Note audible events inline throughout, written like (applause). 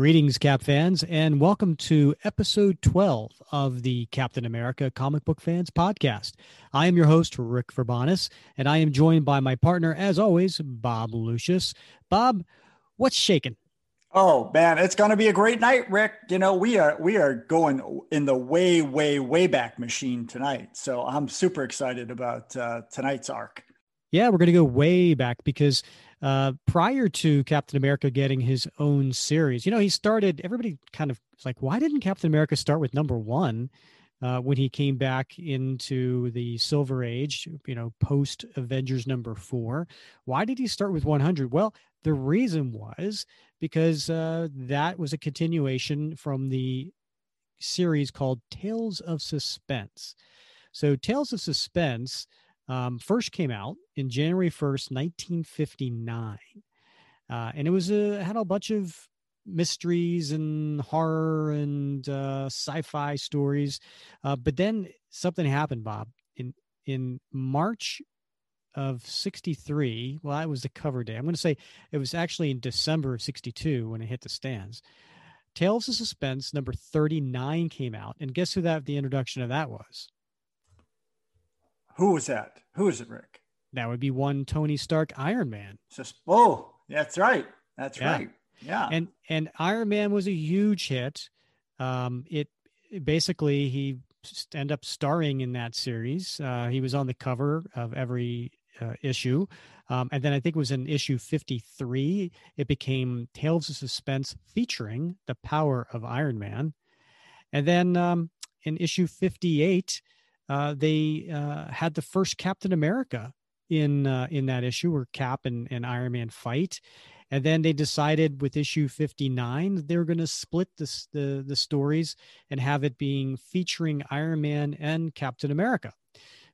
Greetings, Cap fans, and welcome to episode 12 of the Captain America Comic Book Fans podcast. I am your host, Rick Verbanis, and I am joined by my partner, as always, Bob Lucius. Bob, what's shaking? Oh man, it's going to be a great night, Rick. You know, we are we are going in the way way way back machine tonight. So I'm super excited about uh, tonight's arc. Yeah, we're going to go way back because uh, prior to Captain America getting his own series. You know, he started, everybody kind of like, why didn't Captain America start with number one uh, when he came back into the Silver Age, you know, post Avengers number four? Why did he start with 100? Well, the reason was because uh, that was a continuation from the series called Tales of Suspense. So, Tales of Suspense um, first came out in January 1st, 1959. Uh, and it was a, had a bunch of mysteries and horror and uh, sci-fi stories. Uh, but then something happened, Bob. In in March of 63, well, that was the cover day. I'm going to say it was actually in December of 62 when it hit the stands. Tales of Suspense number 39 came out. And guess who that the introduction of that was? Who was that? Who is it, Rick? That would be one Tony Stark Iron Man. Just, oh, that's right. That's yeah. right. Yeah. And and Iron Man was a huge hit. Um, it, it basically he ended up starring in that series. Uh, he was on the cover of every uh, issue. Um, and then I think it was in issue 53, it became Tales of Suspense featuring the power of Iron Man. And then um, in issue 58, uh, they uh, had the first Captain America in uh, in that issue where Cap and, and Iron Man fight. And then they decided with issue 59 they were going to split the the stories and have it being featuring Iron Man and Captain America.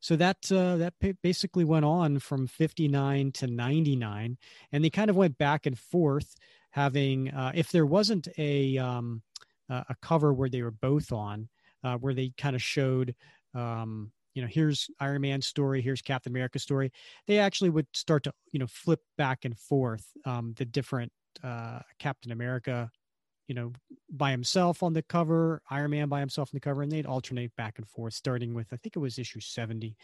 So that uh, that basically went on from 59 to 99, and they kind of went back and forth, having uh, if there wasn't a um, a cover where they were both on, uh, where they kind of showed um, you know, here's Iron Man's story, here's Captain America's story. They actually would start to, you know, flip back and forth um, the different uh, Captain America, you know, by himself on the cover, Iron Man by himself on the cover, and they'd alternate back and forth, starting with I think it was issue 70.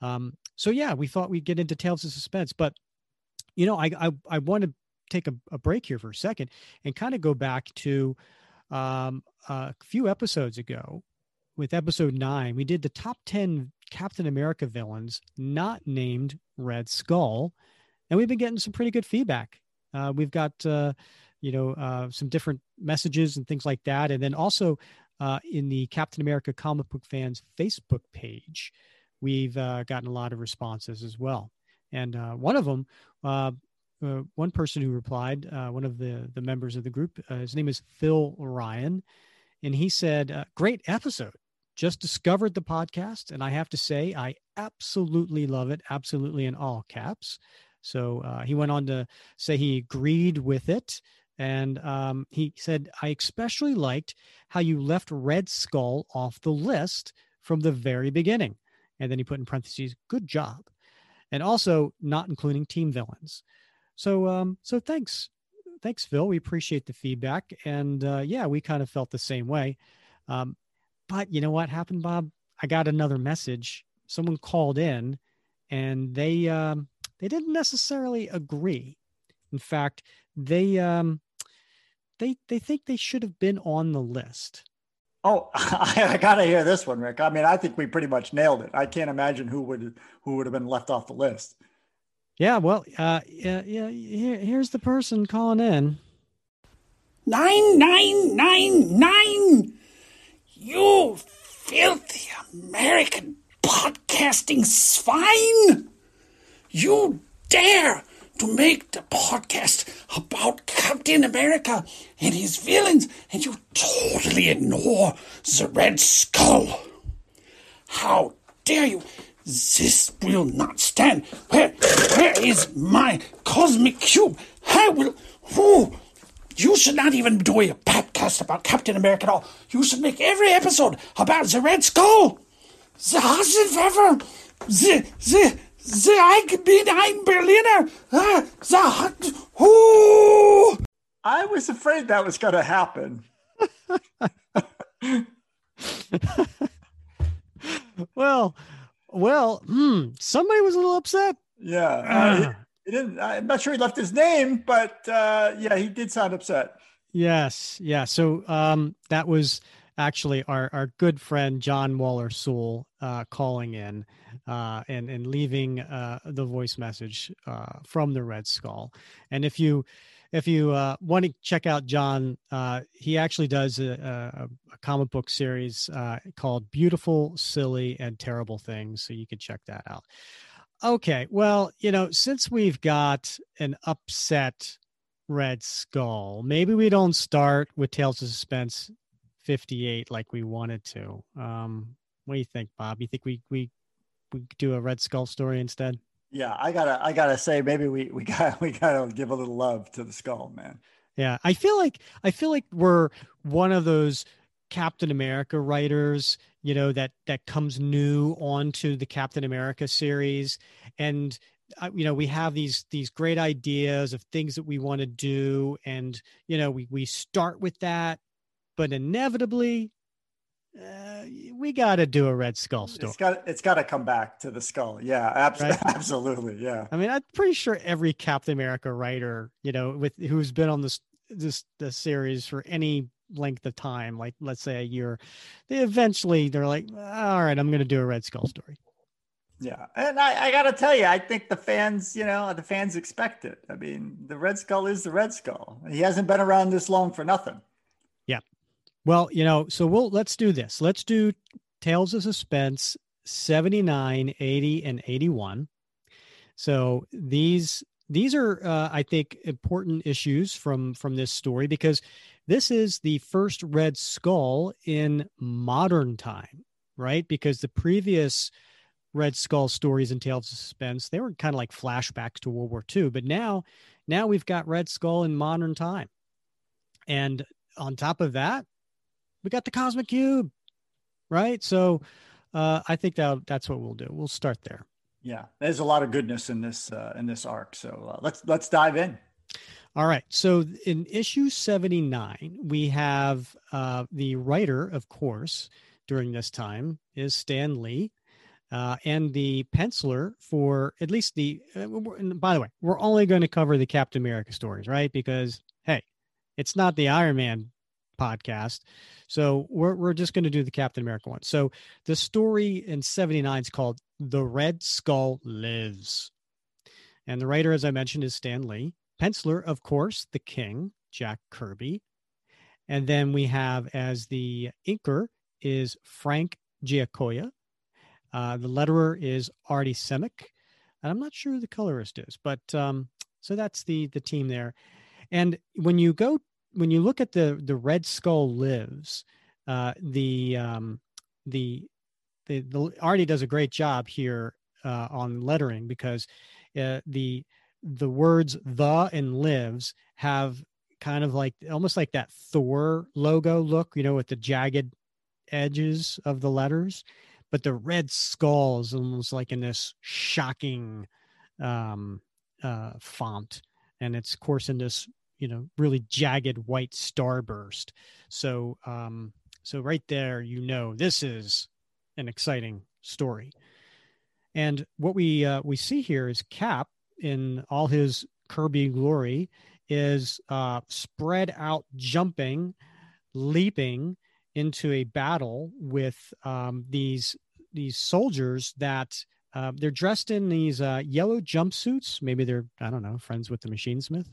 Um, so yeah, we thought we'd get into Tales of Suspense, but you know, I I, I want to take a, a break here for a second and kind of go back to um, a few episodes ago with episode nine, we did the top 10 Captain America villains not named Red Skull. And we've been getting some pretty good feedback. Uh, we've got, uh, you know, uh, some different messages and things like that. And then also uh, in the Captain America comic book fans Facebook page, we've uh, gotten a lot of responses as well. And uh, one of them, one person who replied, one of the, the members of the group, his name is Phil Ryan. And he said, Great episode just discovered the podcast, and I have to say, I absolutely love it, absolutely in all caps. So uh, he went on to say he agreed with it. And um, he said, I especially liked how you left Red Skull off the list from the very beginning. And then he put in parentheses, good job. And also not including team villains. So, um, so thanks. Thanks, Phil. We appreciate the feedback. And uh, yeah, we kind of felt the same way. Um, but you know what happened, Bob? I got another message. Someone called in, and they um, they didn't necessarily agree. In fact, they um, they they think they should have been on the list. Oh, (laughs) I gotta hear this one, Rick. I mean, I think we pretty much nailed it. I can't imagine who would who would have been left off the list. Yeah, well, uh, yeah, yeah. Here, here's the person calling in. Nine, nine, nine, nine. You filthy American podcasting swine! You dare to make the podcast about Captain America and his villains, and you totally ignore the Red Skull. How dare you? This will not stand. Where, where is my cosmic cube? I will. Who? You should not even do a podcast about Captain America at all. You should make every episode about the Red Skull. The Hasenpfeffer. The, the, The I bin ein Berliner. Ah, the, ooh. I was afraid that was going to happen. (laughs) well, well, hmm, somebody was a little upset. Yeah. Uh, he, didn't, I'm not sure he left his name, but uh, yeah, he did sound upset. Yes. Yeah. So um, that was actually our, our good friend John Waller Sewell uh, calling in uh, and, and leaving uh, the voice message uh, from the Red Skull. And if you if you uh, want to check out John, uh, he actually does a, a, a comic book series called Beautiful, Silly, and Terrible Things. So you can check that out. Okay. Well, you know, since we've got an upset Red Skull, maybe we don't start with Tales of Suspense 58 like we wanted to. Um, what do you think, Bob? You think we, we, we do a Red Skull story instead? yeah, I gotta I gotta say maybe we we (laughs) got we gotta give a little love to the skull, man. Yeah, I feel like I feel like we're one of those Captain America writers, you know, that that comes new onto the Captain America series, and uh, you know we have these these great ideas of things that we want to do, and you know we we start with that, but inevitably uh, we got to do a Red Skull story. It's got it's got to come back to the skull. Yeah, abs- right? (laughs) absolutely. Yeah. I mean, I'm pretty sure every Captain America writer, you know, with who's been on this this the series for any length of time, like let's say a year, they eventually they're like, all right, I'm going to do a Red Skull story. Yeah, and I, I got to tell you, I think the fans, you know, the fans expect it. I mean, the Red Skull is the Red Skull. He hasn't been around this long for nothing. Yeah. Well, you know, so we'll let's do this. Let's do Tales of Suspense 79, 80, and 81. So these these are uh, I think important issues from from this story because this is the first Red Skull in modern time, right? Because the previous Red Skull stories and Tales of Suspense they were kind of like flashbacks to World War II, but now now we've got Red Skull in modern time, and on top of that, we got the cosmic cube, right? So uh, I think that that's what we'll do. We'll start there. Yeah, there's a lot of goodness in this uh, in this arc. So uh, let's let's dive in. All right. So in issue 79, we have uh, the writer, of course, during this time is Stan Lee. Uh, and the penciler for at least the, uh, by the way, we're only going to cover the Captain America stories, right? Because, hey, it's not the Iron Man podcast. So we're, we're just going to do the Captain America one. So the story in 79 is called The Red Skull Lives. And the writer, as I mentioned, is Stan Lee. Penciler, of course, the king, Jack Kirby. And then we have as the inker is Frank Giacoia. Uh, the letterer is Artie Simek. And I'm not sure who the colorist is, but um, so that's the the team there. And when you go when you look at the the Red Skull lives, uh, the um, the the the Artie does a great job here uh, on lettering because uh, the the words the and lives have kind of like almost like that Thor logo look, you know, with the jagged edges of the letters, but the red skull is almost like in this shocking um, uh, font, and it's of course in this you know really jagged white starburst. So um so right there you know this is an exciting story. And what we uh, we see here is cap in all his kirby glory is uh spread out jumping leaping into a battle with um these these soldiers that uh, they're dressed in these uh, yellow jumpsuits. Maybe they're I don't know friends with the Machinesmith,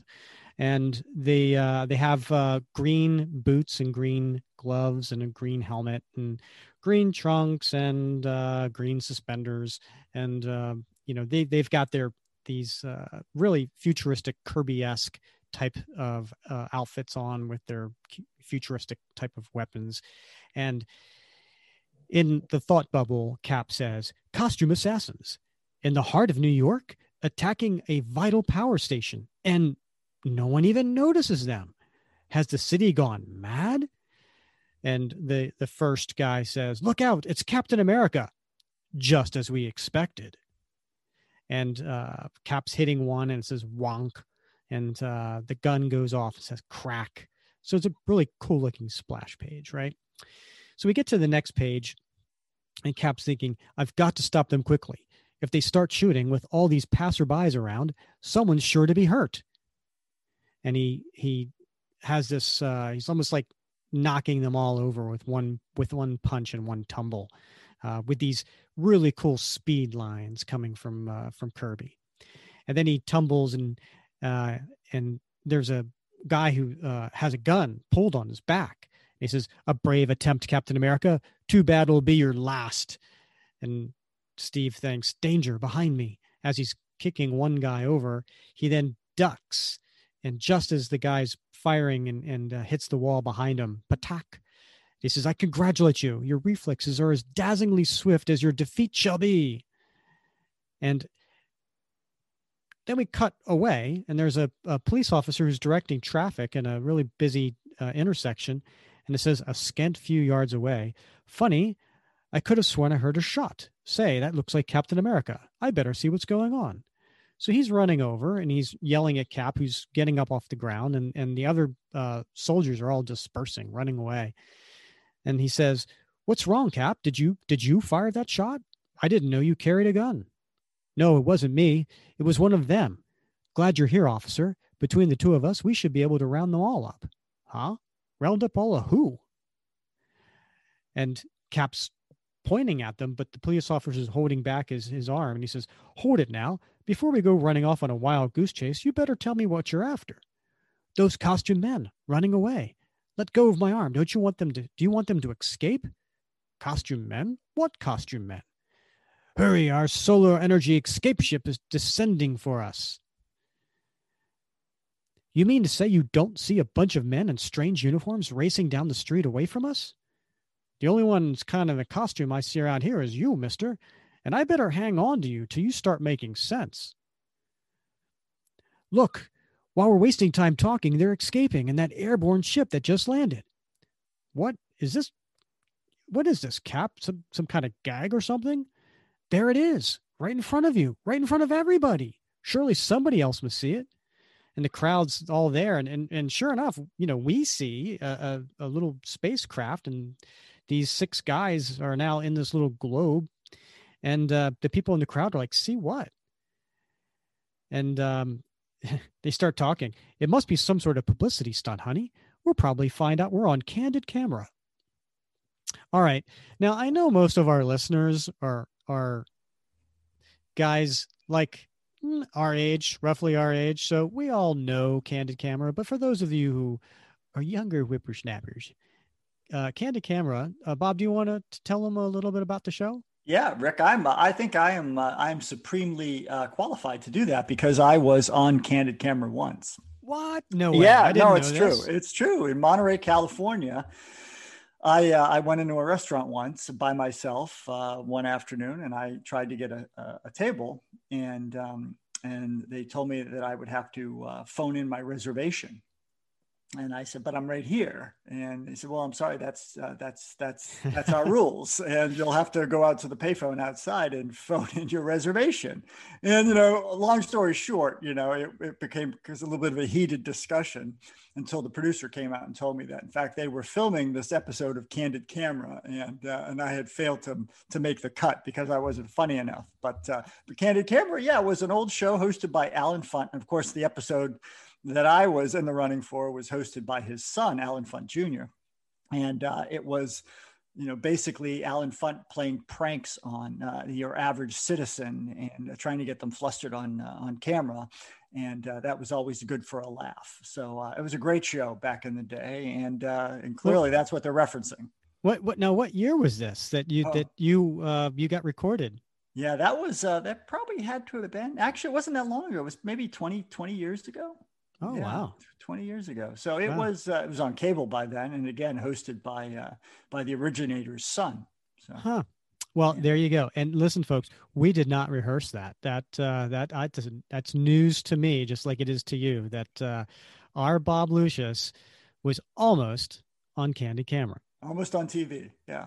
and they uh, they have uh, green boots and green gloves and a green helmet and green trunks and uh, green suspenders and uh, you know they they've got their these uh, really futuristic Kirby-esque type of uh, outfits on with their futuristic type of weapons and in the thought bubble cap says costume assassins in the heart of new york attacking a vital power station and no one even notices them. Has the city gone mad? And the, the first guy says, Look out, it's Captain America, just as we expected. And uh, Cap's hitting one, and it says wonk, and uh, the gun goes off. It says crack. So it's a really cool looking splash page, right? So we get to the next page, and Cap's thinking, I've got to stop them quickly. If they start shooting with all these passerbys around, someone's sure to be hurt. And he he has this uh he's almost like knocking them all over with one with one punch and one tumble uh, with these really cool speed lines coming from uh, from Kirby, and then he tumbles and uh, and there's a guy who uh, has a gun pulled on his back. He says, "A brave attempt, Captain America. Too bad it'll be your last." And Steve thinks, "Danger behind me!" As he's kicking one guy over, he then ducks, and just as the guy's firing and, and uh, hits the wall behind him, patak, he says, I congratulate you. Your reflexes are as dazzlingly swift as your defeat shall be. And then we cut away, and there's a, a police officer who's directing traffic in a really busy uh, intersection. And it says, a scant few yards away. Funny, I could have sworn I heard a shot. Say, that looks like Captain America. I better see what's going on. So he's running over and he's yelling at Cap, who's getting up off the ground, and, and the other uh, soldiers are all dispersing, running away and he says, "What's wrong, Cap? Did you did you fire that shot? I didn't know you carried a gun." "No, it wasn't me. It was one of them. Glad you're here, officer. Between the two of us, we should be able to round them all up." "Huh? Round up all of who?" And Cap's pointing at them, but the police officer is holding back his, his arm and he says, Hold it now. Before we go running off on a wild goose chase, you better tell me what you're after. Those costume men running away. Let go of my arm. Don't you want them to? Do you want them to escape? Costume men? What costume men? Hurry, our solar energy escape ship is descending for us. You mean to say you don't see a bunch of men in strange uniforms racing down the street away from us? The only one's kind of a costume I see around here is you, mister, and I better hang on to you till you start making sense. Look, while we're wasting time talking, they're escaping in that airborne ship that just landed. What is this? What is this, Cap? Some some kind of gag or something? There it is, right in front of you, right in front of everybody. Surely somebody else must see it. And the crowd's all there. And and, and sure enough, you know, we see a, a, a little spacecraft, and these six guys are now in this little globe. And uh, the people in the crowd are like, see what? And um, (laughs) they start talking. It must be some sort of publicity stunt, honey. We'll probably find out we're on candid camera. All right. Now I know most of our listeners are are guys like mm, our age, roughly our age. So we all know candid camera. But for those of you who are younger whippersnappers, uh, candid camera. Uh, Bob, do you want to tell them a little bit about the show? Yeah, Rick, I'm. I think I am. Uh, I'm supremely uh, qualified to do that because I was on candid camera once. What? No. Way. Yeah, no, it's true. It's true. In Monterey, California, I uh, I went into a restaurant once by myself uh, one afternoon, and I tried to get a, a, a table, and um, and they told me that I would have to uh, phone in my reservation and I said, "But I'm right here." And he said, "Well, I'm sorry. That's uh, that's that's that's our rules, (laughs) and you'll have to go out to the payphone outside and phone in your reservation." And you know, long story short, you know, it, it became because a little bit of a heated discussion until the producer came out and told me that, in fact, they were filming this episode of Candid Camera, and uh, and I had failed to to make the cut because I wasn't funny enough. But uh, Candid Camera, yeah, was an old show hosted by Allen Funt, and of course, the episode that I was in the running for was hosted by his son, Allen Funt Jr. And uh, it was, you know, basically Allen Funt playing pranks on uh, your average citizen and uh, trying to get them flustered on uh, on camera. And uh, that was always good for a laugh. So uh, it was a great show back in the day, and and clearly that's what they're referencing. What what now? What year was this that you oh. that you you got recorded? Yeah, that was that probably had to have been actually it wasn't that long ago. It was maybe 20, 20 years ago. Oh yeah, wow, twenty years ago. So it wow. was uh, it was on cable by then, and again hosted by uh, by the originator's son. So. Huh. Well, yeah. there you go. And listen, folks, we did not rehearse that. That uh, that I, that's news to me, just like it is to you. That uh, our Bob Lucius was almost on Candid Camera, almost on TV. Yeah.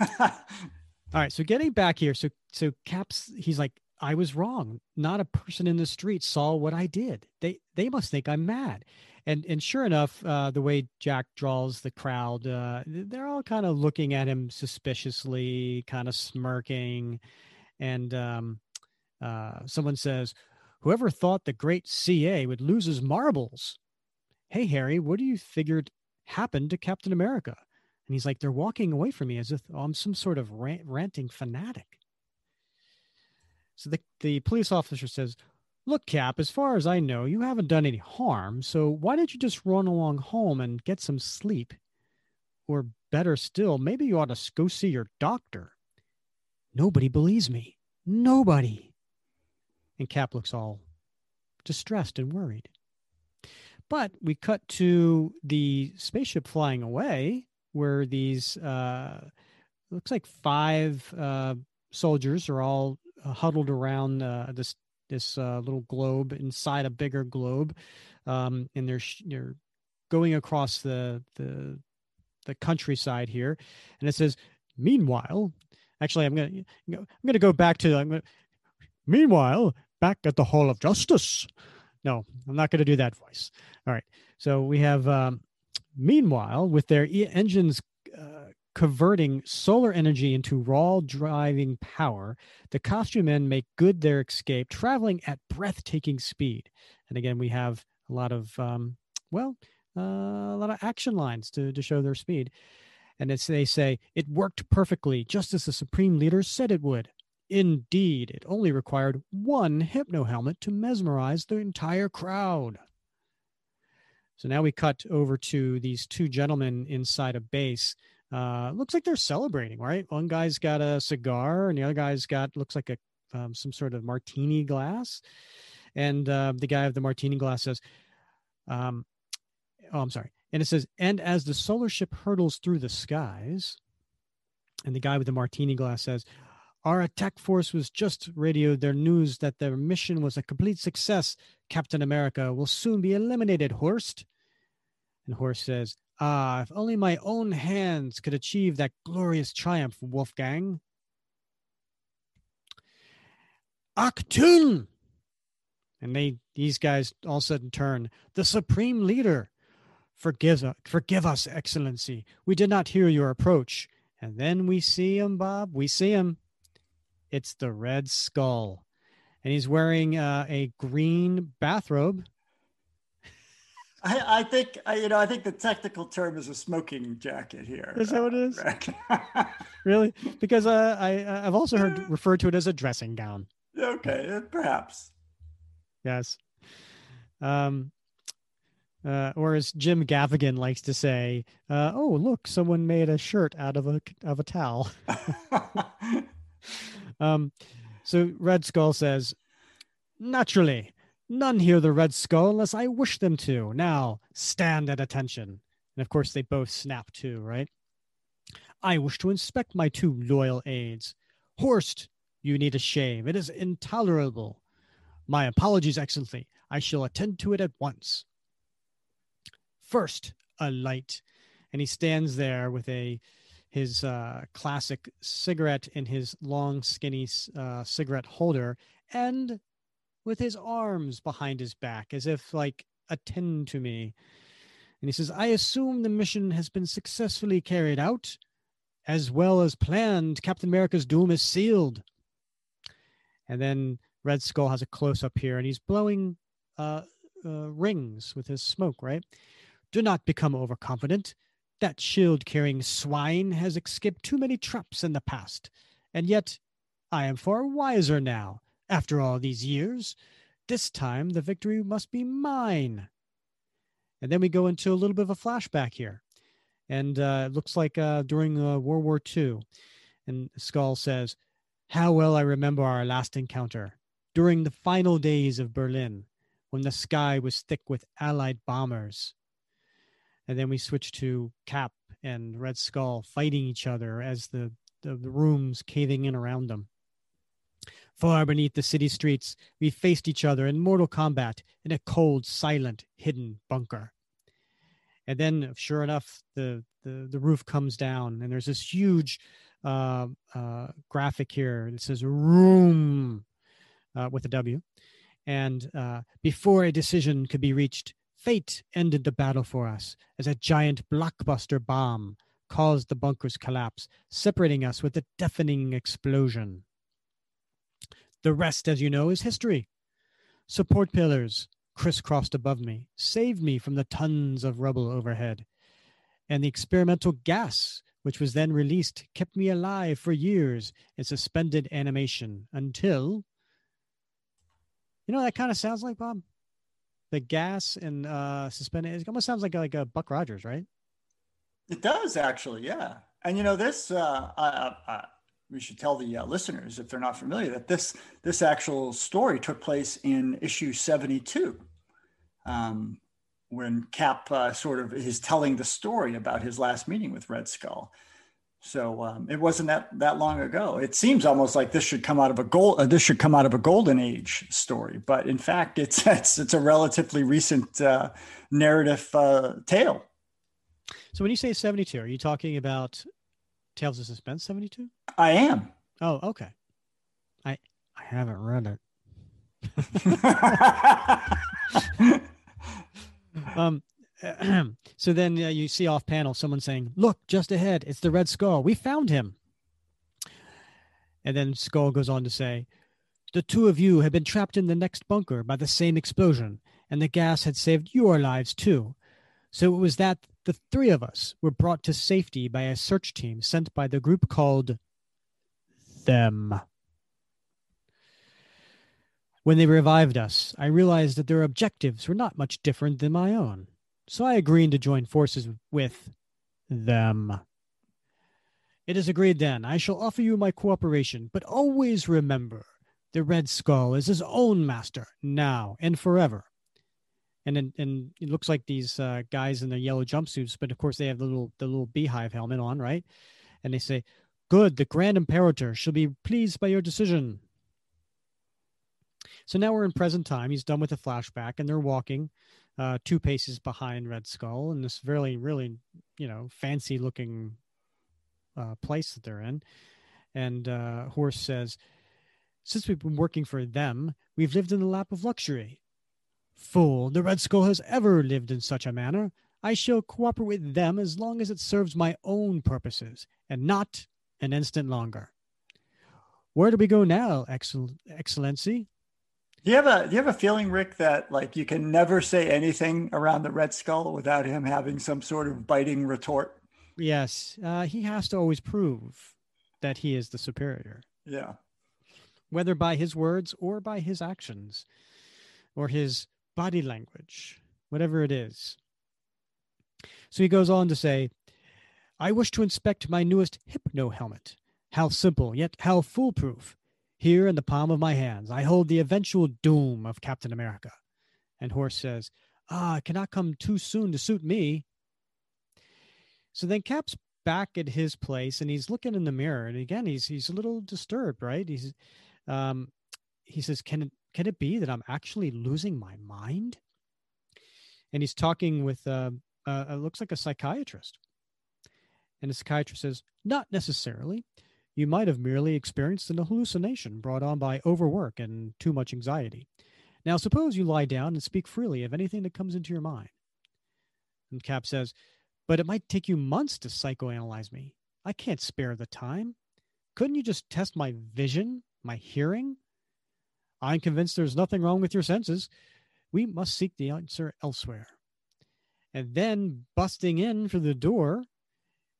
(laughs) All right. So getting back here, so so Caps, he's like, I was wrong. Not a person in the street saw what I did. They they must think I'm mad. And and sure enough, uh, the way Jack draws the crowd, uh, they're all kind of looking at him suspiciously, kind of smirking. And um, uh, someone says, "Whoever thought the great CA would lose his marbles?" Hey Harry, what do you figured happened to Captain America? And he's like, "They're walking away from me as if I'm some sort of rant- ranting fanatic." So the, the police officer says, Look, Cap, as far as I know, you haven't done any harm, so why don't you just run along home and get some sleep? Or better still, maybe you ought to go see your doctor. Nobody believes me. Nobody. And Cap looks all distressed and worried. But we cut to the spaceship flying away, where these uh, looks like five uh, soldiers are all huddled around uh, this this uh, little globe inside a bigger globe, um, and they're they're going across the the the countryside here, and it says, "Meanwhile, actually, I'm gonna I'm gonna go back to I'm gonna, meanwhile back at the Hall of Justice." No, I'm not to do that voice. All right, so we have um, meanwhile with their e- engines uh, converting solar energy into raw driving power, the costume men make good their escape, traveling at breathtaking speed. And again, we have a lot of, um, well, uh, a lot of action lines to, to show their speed. And as they say, it worked perfectly, just as the Supreme Leader said it would. Indeed, it only required one hypno helmet to mesmerize the entire crowd. So now we cut over to these two gentlemen inside a base uh, looks like they're celebrating, right? One guy's got a cigar, and the other guy's got looks like a um, some sort of martini glass. And uh, the guy of the martini glass says, um, "Oh, I'm sorry." And it says, "And as the solar ship hurtles through the skies," and the guy with the martini glass says, our attack force was just radioed their news that their mission was a complete success. Captain America will soon be eliminated, Horst. And Horst says, Ah, if only my own hands could achieve that glorious triumph, Wolfgang. Achtung! And they, these guys all sudden turn. The supreme leader. Forgive, forgive us, Excellency. We did not hear your approach. And then we see him, Bob. We see him. It's the Red Skull. And he's wearing uh, a green bathrobe I, I think I, you know. I think the technical term is a smoking jacket here. Is that what it is? (laughs) really? Because uh, I I've also heard referred to it as a dressing gown. Okay, uh, perhaps. Yes. Um. Uh, or as Jim Gaffigan likes to say, uh, "Oh, look, someone made a shirt out of a of a towel." (laughs) (laughs) um, so Red Skull says, "Naturally, None hear the Red Skull unless I wish them to. Now, stand at attention. And of course, they both snap too, right? I wish to inspect my two loyal aides. Horst, you need a shave. It is intolerable. My apologies, Excellency. I shall attend to it at once. First, a light. And he stands there with a his uh, classic cigarette in his long, skinny uh, cigarette holder and with his arms behind his back as if like attend to me. And he says i assume the mission has been successfully carried out as well as planned. Captain america's doom is sealed. And then red skull has a close up here and he's blowing uh, uh, rings with his smoke right? Do not become overconfident. That shield carrying swine has escaped too many traps in the past. And yet i am far wiser now after all these years, this time the victory must be mine. And then we go into a little bit of a flashback here. And uh, it looks like uh, during uh, World War II. And Skull says, How well I remember our last encounter during the final days of Berlin when the sky was thick with Allied bombers. And then we switch to Cap and Red Skull fighting each other as the, the, the rooms caving in around them. Far beneath the city streets, we faced each other in mortal combat in a cold, silent, hidden bunker. And then, sure enough, the, the, the roof comes down, and there's this huge uh, uh, graphic here. It says room. uh, with a W. And uh, before a decision could be reached, fate ended the battle for us as a giant blockbuster bomb caused the bunker's collapse, separating us with a deafening explosion. The rest, as you know, is history. Support pillars crisscrossed above me saved me from the tons of rubble overhead. And the experimental gas, which was then released, kept me alive for years in suspended animation until. You know, that kind of sounds like Bob. The gas and uh, suspended. It almost sounds like like a Buck Rogers, right? It does actually, yeah. And you know this, uh, we should tell the uh, listeners if they're not familiar that this this actual story took place in issue seventy two, um, when Cap uh, sort of is telling the story about his last meeting with Red Skull. So um, it wasn't that that long ago. It seems almost like this should come out of a gold. Uh, this should come out of a golden age story, but in fact, it's (laughs) it's, it's a relatively recent uh, narrative uh, tale. So when you say 72, are you talking about Tales of Suspense 72? I am. Oh, okay. I I haven't read it. (laughs) um (clears throat) so then uh, you see off panel someone saying, "Look, just ahead, it's the Red Skull. We found him." And then Skull goes on to say, "The two of you had been trapped in the next bunker by the same explosion, and the gas had saved your lives too. So it was that the three of us were brought to safety by a search team sent by the group called Them. When they revived us, I realized that their objectives were not much different than my own, so I agreed to join forces with them. It is agreed then, I shall offer you my cooperation, but always remember the Red Skull is his own master, now and forever and then and it looks like these uh, guys in their yellow jumpsuits, but of course they have the little the little beehive helmet on, right? And they say, "Good, the Grand Imperator shall be pleased by your decision." So now we're in present time. He's done with the flashback, and they're walking uh, two paces behind Red Skull in this really, really, you know, fancy looking uh, place that they're in. And uh, Horst says, "Since we've been working for them, we've lived in the lap of luxury." Fool, the Red Skull has ever lived in such a manner. I shall cooperate with them as long as it serves my own purposes, and not an instant longer. Where do we go now, Excel- Excellency? Do you have a do you have a feeling, Rick, that like you can never say anything around the Red Skull without him having some sort of biting retort? Yes, uh, he has to always prove that he is the superior. Yeah, whether by his words or by his actions, or his body language, whatever it is. So he goes on to say, I wish to inspect my newest hypno helmet. How simple, yet how foolproof. Here in the palm of my hands, I hold the eventual doom of Captain America. And Horst says, Ah, it cannot come too soon to suit me. So then Cap's back at his place and he's looking in the mirror. And again, he's he's a little disturbed, right? He's um he says, Can can it be that I'm actually losing my mind? And he's talking with, uh, uh, it looks like a psychiatrist. And the psychiatrist says, Not necessarily. You might have merely experienced an hallucination brought on by overwork and too much anxiety. Now, suppose you lie down and speak freely of anything that comes into your mind. And Cap says, But it might take you months to psychoanalyze me. I can't spare the time. Couldn't you just test my vision, my hearing, I'm convinced there's nothing wrong with your senses. We must seek the answer elsewhere. And then busting in for the door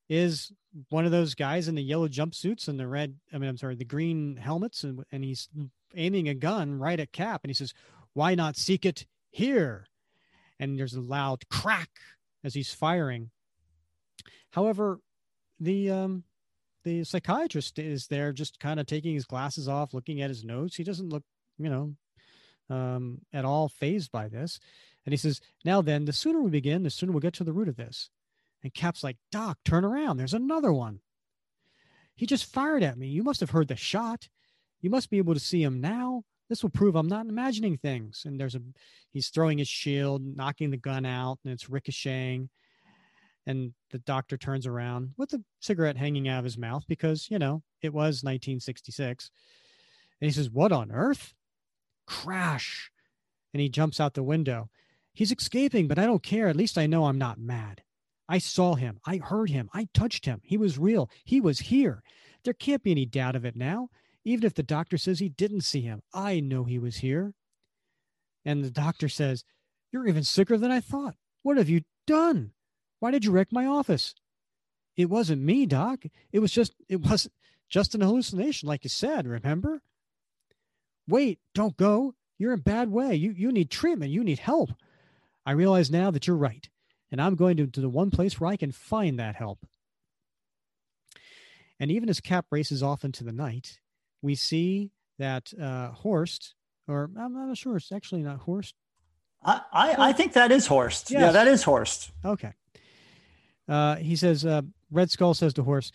is one of those guys in the yellow jumpsuits and the red, I mean, I'm sorry, the green helmets, and, and he's aiming a gun right at Cap. And he says, Why not seek it here? And there's a loud crack as he's firing. However, the um, the psychiatrist is there just kind of taking his glasses off, looking at his notes. He doesn't look you know, um, at all phased by this. And he says, Now then, the sooner we begin, the sooner we'll get to the root of this. And Cap's like, Doc, turn around. There's another one. He just fired at me. You must have heard the shot. You must be able to see him now. This will prove I'm not imagining things. And there's a, he's throwing his shield, knocking the gun out, and it's ricocheting. And the doctor turns around with the cigarette hanging out of his mouth because, you know, it was 1966. And he says, What on earth? Crash! And he jumps out the window. He's escaping, but I don't care. At least I know I'm not mad. I saw him. I heard him. I touched him. He was real. He was here. There can't be any doubt of it now. Even if the doctor says he didn't see him, I know he was here. And the doctor says, You're even sicker than I thought. What have you done? Why did you wreck my office? It wasn't me, Doc. It was just, it wasn't just an hallucination, like you said, remember? Wait, don't go. You're in bad way. You, you need treatment. You need help. I realize now that you're right. And I'm going to, to the one place where I can find that help. And even as Cap races off into the night, we see that uh, Horst, or I'm not sure, it's actually not Horst. I, I, I think that is Horst. Yes. Yeah, that is Horst. Okay. Uh, he says, uh, Red Skull says to Horst,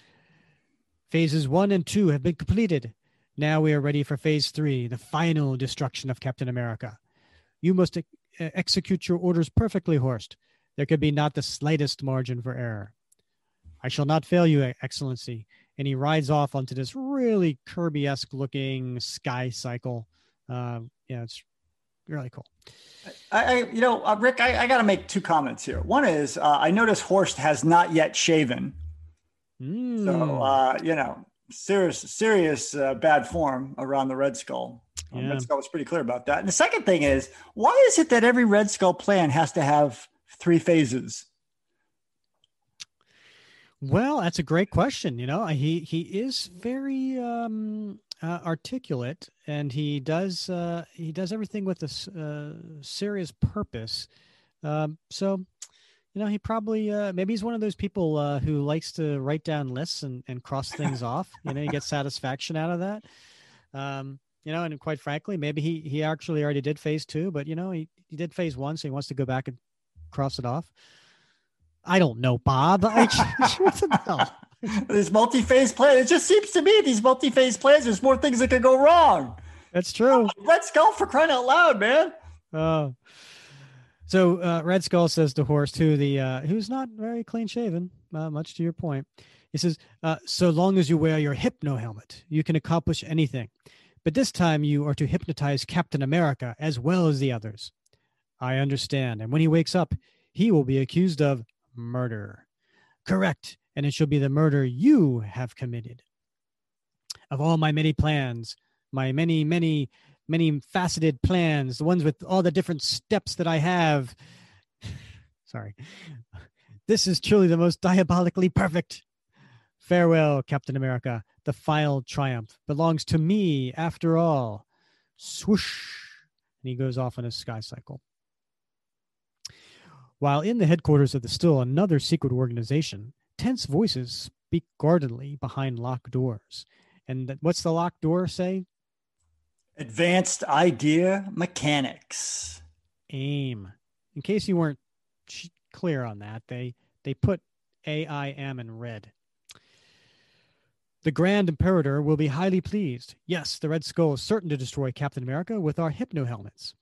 phases one and two have been completed. Now we are ready for phase three, the final destruction of Captain America. You must ex- execute your orders perfectly, Horst. There could be not the slightest margin for error. I shall not fail you, Excellency and he rides off onto this really Kirby esque looking sky cycle. Uh, yeah, it's really cool. I, I you know, uh, Rick, I, I got to make two comments here. One is uh, I notice Horst has not yet shaven, mm. so uh, you know, serious, serious uh, bad form around the Red Skull. Um, yeah. Red Skull was pretty clear about that. And the second thing is, why is it that every Red Skull plan has to have three phases? Well, that's a great question. You know, he he is very um, uh, articulate, and he does uh, he does everything with a uh, serious purpose. Um, so, you know, he probably uh, maybe he's one of those people uh, who likes to write down lists and, and cross things off. You know, he gets satisfaction out of that. Um, you know, and quite frankly, maybe he he actually already did phase two, but you know, he he did phase one, so he wants to go back and cross it off. I don't know, Bob. I, (laughs) (laughs) what the hell? These multi-phase plans. It just seems to me these multi-phase plans. There's more things that could go wrong. That's true. Red Skull for crying out loud, man. Oh. So uh, Red Skull says to Horst, who the uh, who's not very clean shaven, uh, much to your point. He says, uh, "So long as you wear your hypno helmet, you can accomplish anything. But this time, you are to hypnotize Captain America as well as the others. I understand. And when he wakes up, he will be accused of murder. Correct. And it shall be the murder you have committed. Of all my many plans, my many, many, many faceted plans, the ones with all the different steps that I have. (sighs) Sorry. This is truly the most diabolically perfect. Farewell, Captain America. The final triumph belongs to me after all. Swoosh. And he goes off on his sky cycle. While in the headquarters of the still another secret organization, tense voices speak guardedly behind locked doors. And what's the locked door say? Advanced Idea Mechanics. AIM. In case you weren't clear on that, they they put AIM in red. The Grand Imperator will be highly pleased. Yes, the Red Skull is certain to destroy Captain America with our hypno helmets.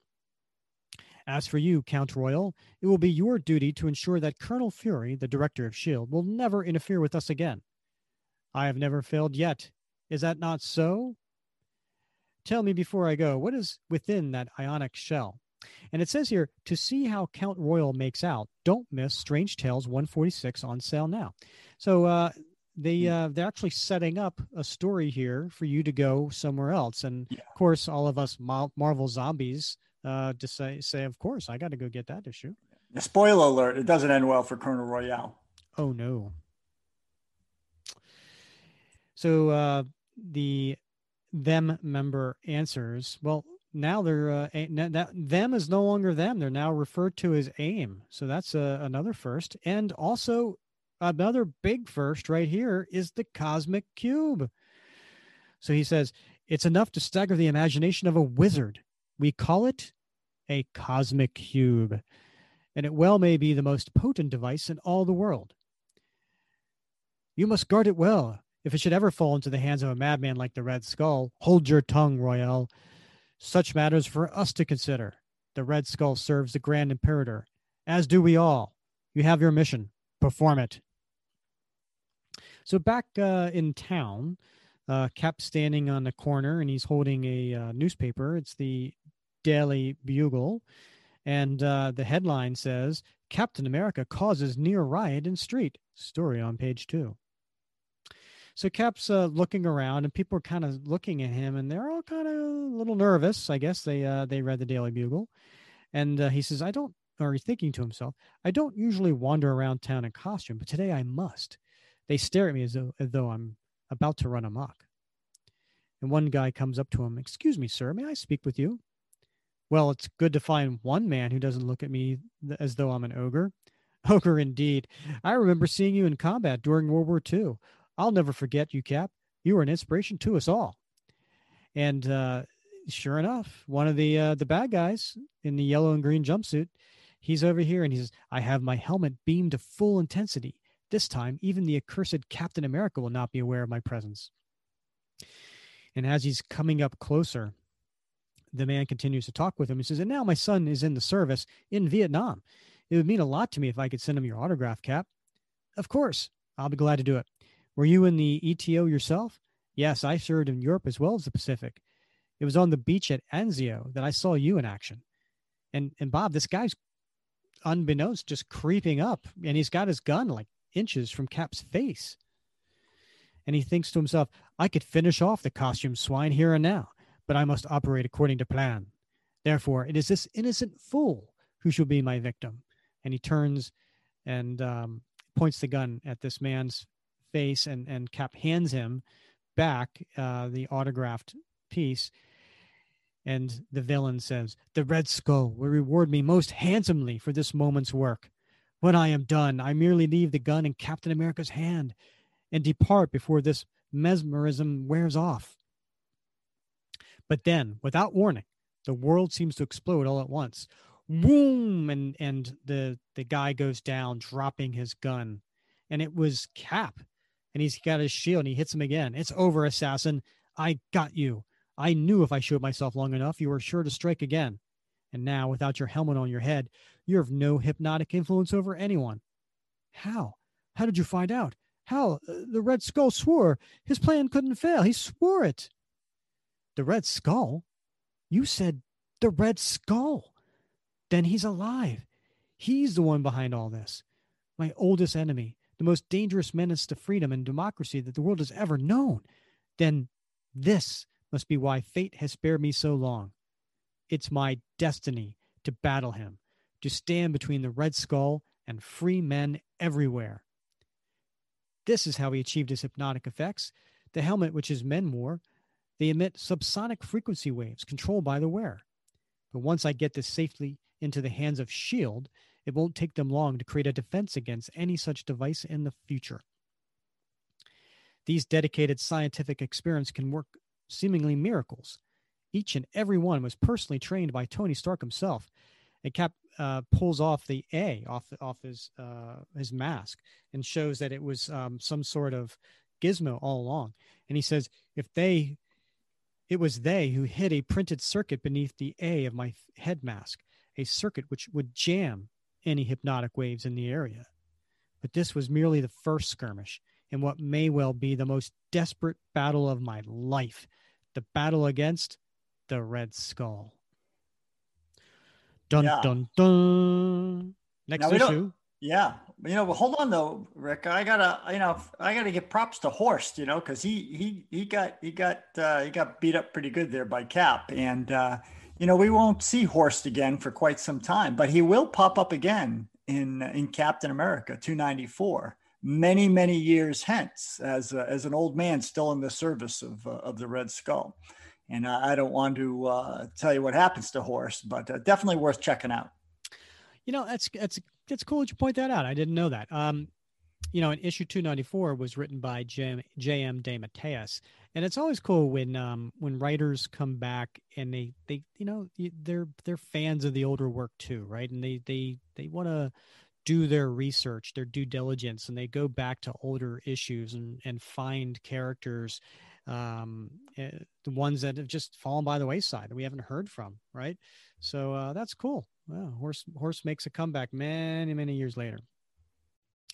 As for you, Count Royale, it will be your duty to ensure that Colonel Fury, the director of S.H.I.E.L.D., will never interfere with us again. I have never failed yet. Is that not so? Tell me before I go, what is within that ionic shell? And it says here to see how Count Royale makes out, don't miss Strange Tales 146 on sale now. So, uh, they hmm. uh, they're actually setting up a story here for you to go somewhere else and yeah. of course all of us marvel zombies uh, to say, say, of course, I got to go get that issue. Spoiler alert: It doesn't end well for Colonel Royale. Oh no. So uh, the them member answers. Well, now they're uh, that them is no longer them. They're now referred to as AIM. So that's uh, another first, and also another big first right here is the cosmic cube. So he says it's enough to stagger the imagination of a wizard. We call it a cosmic cube, and it well may be the most potent device in all the world. You must guard it well. If it should ever fall into the hands of a madman like the Red Skull, hold your tongue, Royale. Such matters for us to consider. The Red Skull serves the Grand Imperator, as do we all. You have your mission. Perform it. So back uh, in town, uh, Cap standing on the corner and he's holding a uh, newspaper. It's the Daily Bugle. And uh, the headline says Captain America causes near riot in street. Story on page two. So Cap's uh, looking around, and people are kind of looking at him, and they're all kind of a little nervous. I guess they uh, they read the Daily Bugle, and uh, he says, "I don't," or he's thinking to himself, "I don't usually wander around town in costume, but today I must." They stare at me as though, as though I'm about to run amok. And one guy comes up to him, "Excuse me, sir, may I speak with you?" Well, it's good to find one man who doesn't look at me as though I'm an ogre. (laughs) Ogre indeed. I remember seeing you in combat during World War II. I'll never forget you, Cap. You were an inspiration to us all. And uh, sure enough, one of the uh, the bad guys in the yellow and green jumpsuit, he's over here and he says, "I have my helmet beamed to full intensity. This time, even the accursed Captain America will not be aware of my presence." And as he's coming up closer, the man continues to talk with him. He says, "And now my son is in the service in Vietnam. It would mean a lot to me if I could send him your autograph, Cap." Of course, I'll be glad to do it. Were you in the ETO yourself? Yes, I served in Europe as well as the Pacific. It was on the beach at Anzio that I saw you in action. And and Bob, this guy's unbeknownst just creeping up, and he's got his gun like inches from Cap's face. And he thinks to himself, I could finish off the costume swine here and now, but I must operate according to plan. Therefore, it is this innocent fool who shall be my victim. And he turns and um, points the gun at this man's face and and Cap hands him back uh, the autographed piece. And the villain says, The Red Skull will reward me most handsomely for this moment's work. When I am done, I merely leave the gun in Captain America's hand and depart before this mesmerism wears off. But then, without warning, the world seems to explode all at once. Boom! And and the the guy goes down, dropping his gun. And it was Cap and he's got his shield and he hits him again. It's over, assassin. I got you. I knew if I showed myself long enough, you were sure to strike again. And now, without your helmet on your head, you have no hypnotic influence over anyone. How? How did you find out? How? Uh, the Red Skull swore his plan couldn't fail. He swore it. The Red Skull? You said the Red Skull. Then he's alive. He's the one behind all this. My oldest enemy, the most dangerous menace to freedom and democracy that the world has ever known, then this must be why fate has spared me so long. It's my destiny to battle him, to stand between the Red Skull and free men everywhere. This is how he achieved his hypnotic effects. The helmet which his men wore, they emit subsonic frequency waves controlled by the wearer. But once I get this safely into the hands of S.H.I.E.L.D., it won't take them long to create a defense against any such device in the future. These dedicated scientific experiments can work seemingly miracles. Each and every one was personally trained by Tony Stark himself. And Cap uh, pulls off the A off off his uh, his mask and shows that it was um, some sort of gizmo all along. And he says, if they, it was they who hid a printed circuit beneath the A of my head mask, a circuit which would jam any hypnotic waves in the area. But this was merely the first skirmish in what may well be the most desperate battle of my life the battle against the Red Skull. Dun yeah. dun dun. Next issue. Yeah, you know, but hold on though, Rick. I gotta, you know, I gotta give props to Horst, you know, because he he he got he got uh, he got beat up pretty good there by Cap, and uh, you know, we won't see Horst again for quite some time, but he will pop up again in in Captain America 294 many many years hence as as an old man still in the service of uh, of the Red Skull. And I don't want to uh, tell you what happens to Horst, but uh, definitely worth checking out. You know, that's that's that's cool that you point that out. I didn't know that. Um, you know, in issue 294 was written by J.M. J.M. DeMatteis, and it's always cool when um when writers come back and they they you know they're they're fans of the older work too right and they they they want to do their research their due diligence and they go back to older issues and and find characters um eh, the ones that have just fallen by the wayside that we haven't heard from right so uh that's cool horse Horst makes a comeback many many years later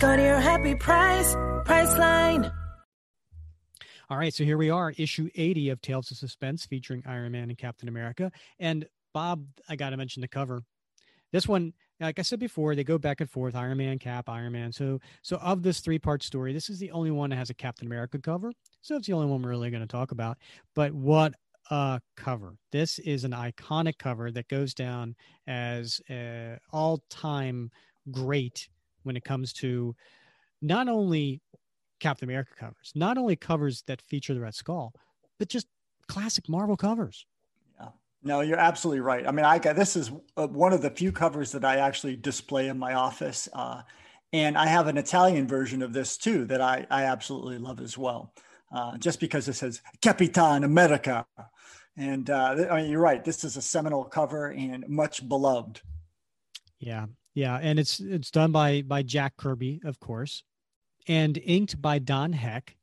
Go to your happy price, Priceline. All right, so here we are, issue 80 of Tales of Suspense featuring Iron Man and Captain America. And Bob, I got to mention the cover. This one, like I said before, they go back and forth Iron Man, Cap, Iron Man. So, so of this three part story, this is the only one that has a Captain America cover. So it's the only one we're really going to talk about. But what a cover! This is an iconic cover that goes down as uh, all time great when it comes to not only Captain America covers, not only covers that feature the Red Skull, but just classic Marvel covers. Yeah, no, you're absolutely right. I mean, I got this is uh, one of the few covers that I actually display in my office, uh, and I have an Italian version of this too that I I absolutely love as well. Uh, just because it says Capitan America, and uh, I mean, you're right. This is a seminal cover and much beloved. Yeah, yeah, and it's it's done by by Jack Kirby, of course and inked by Don Heck,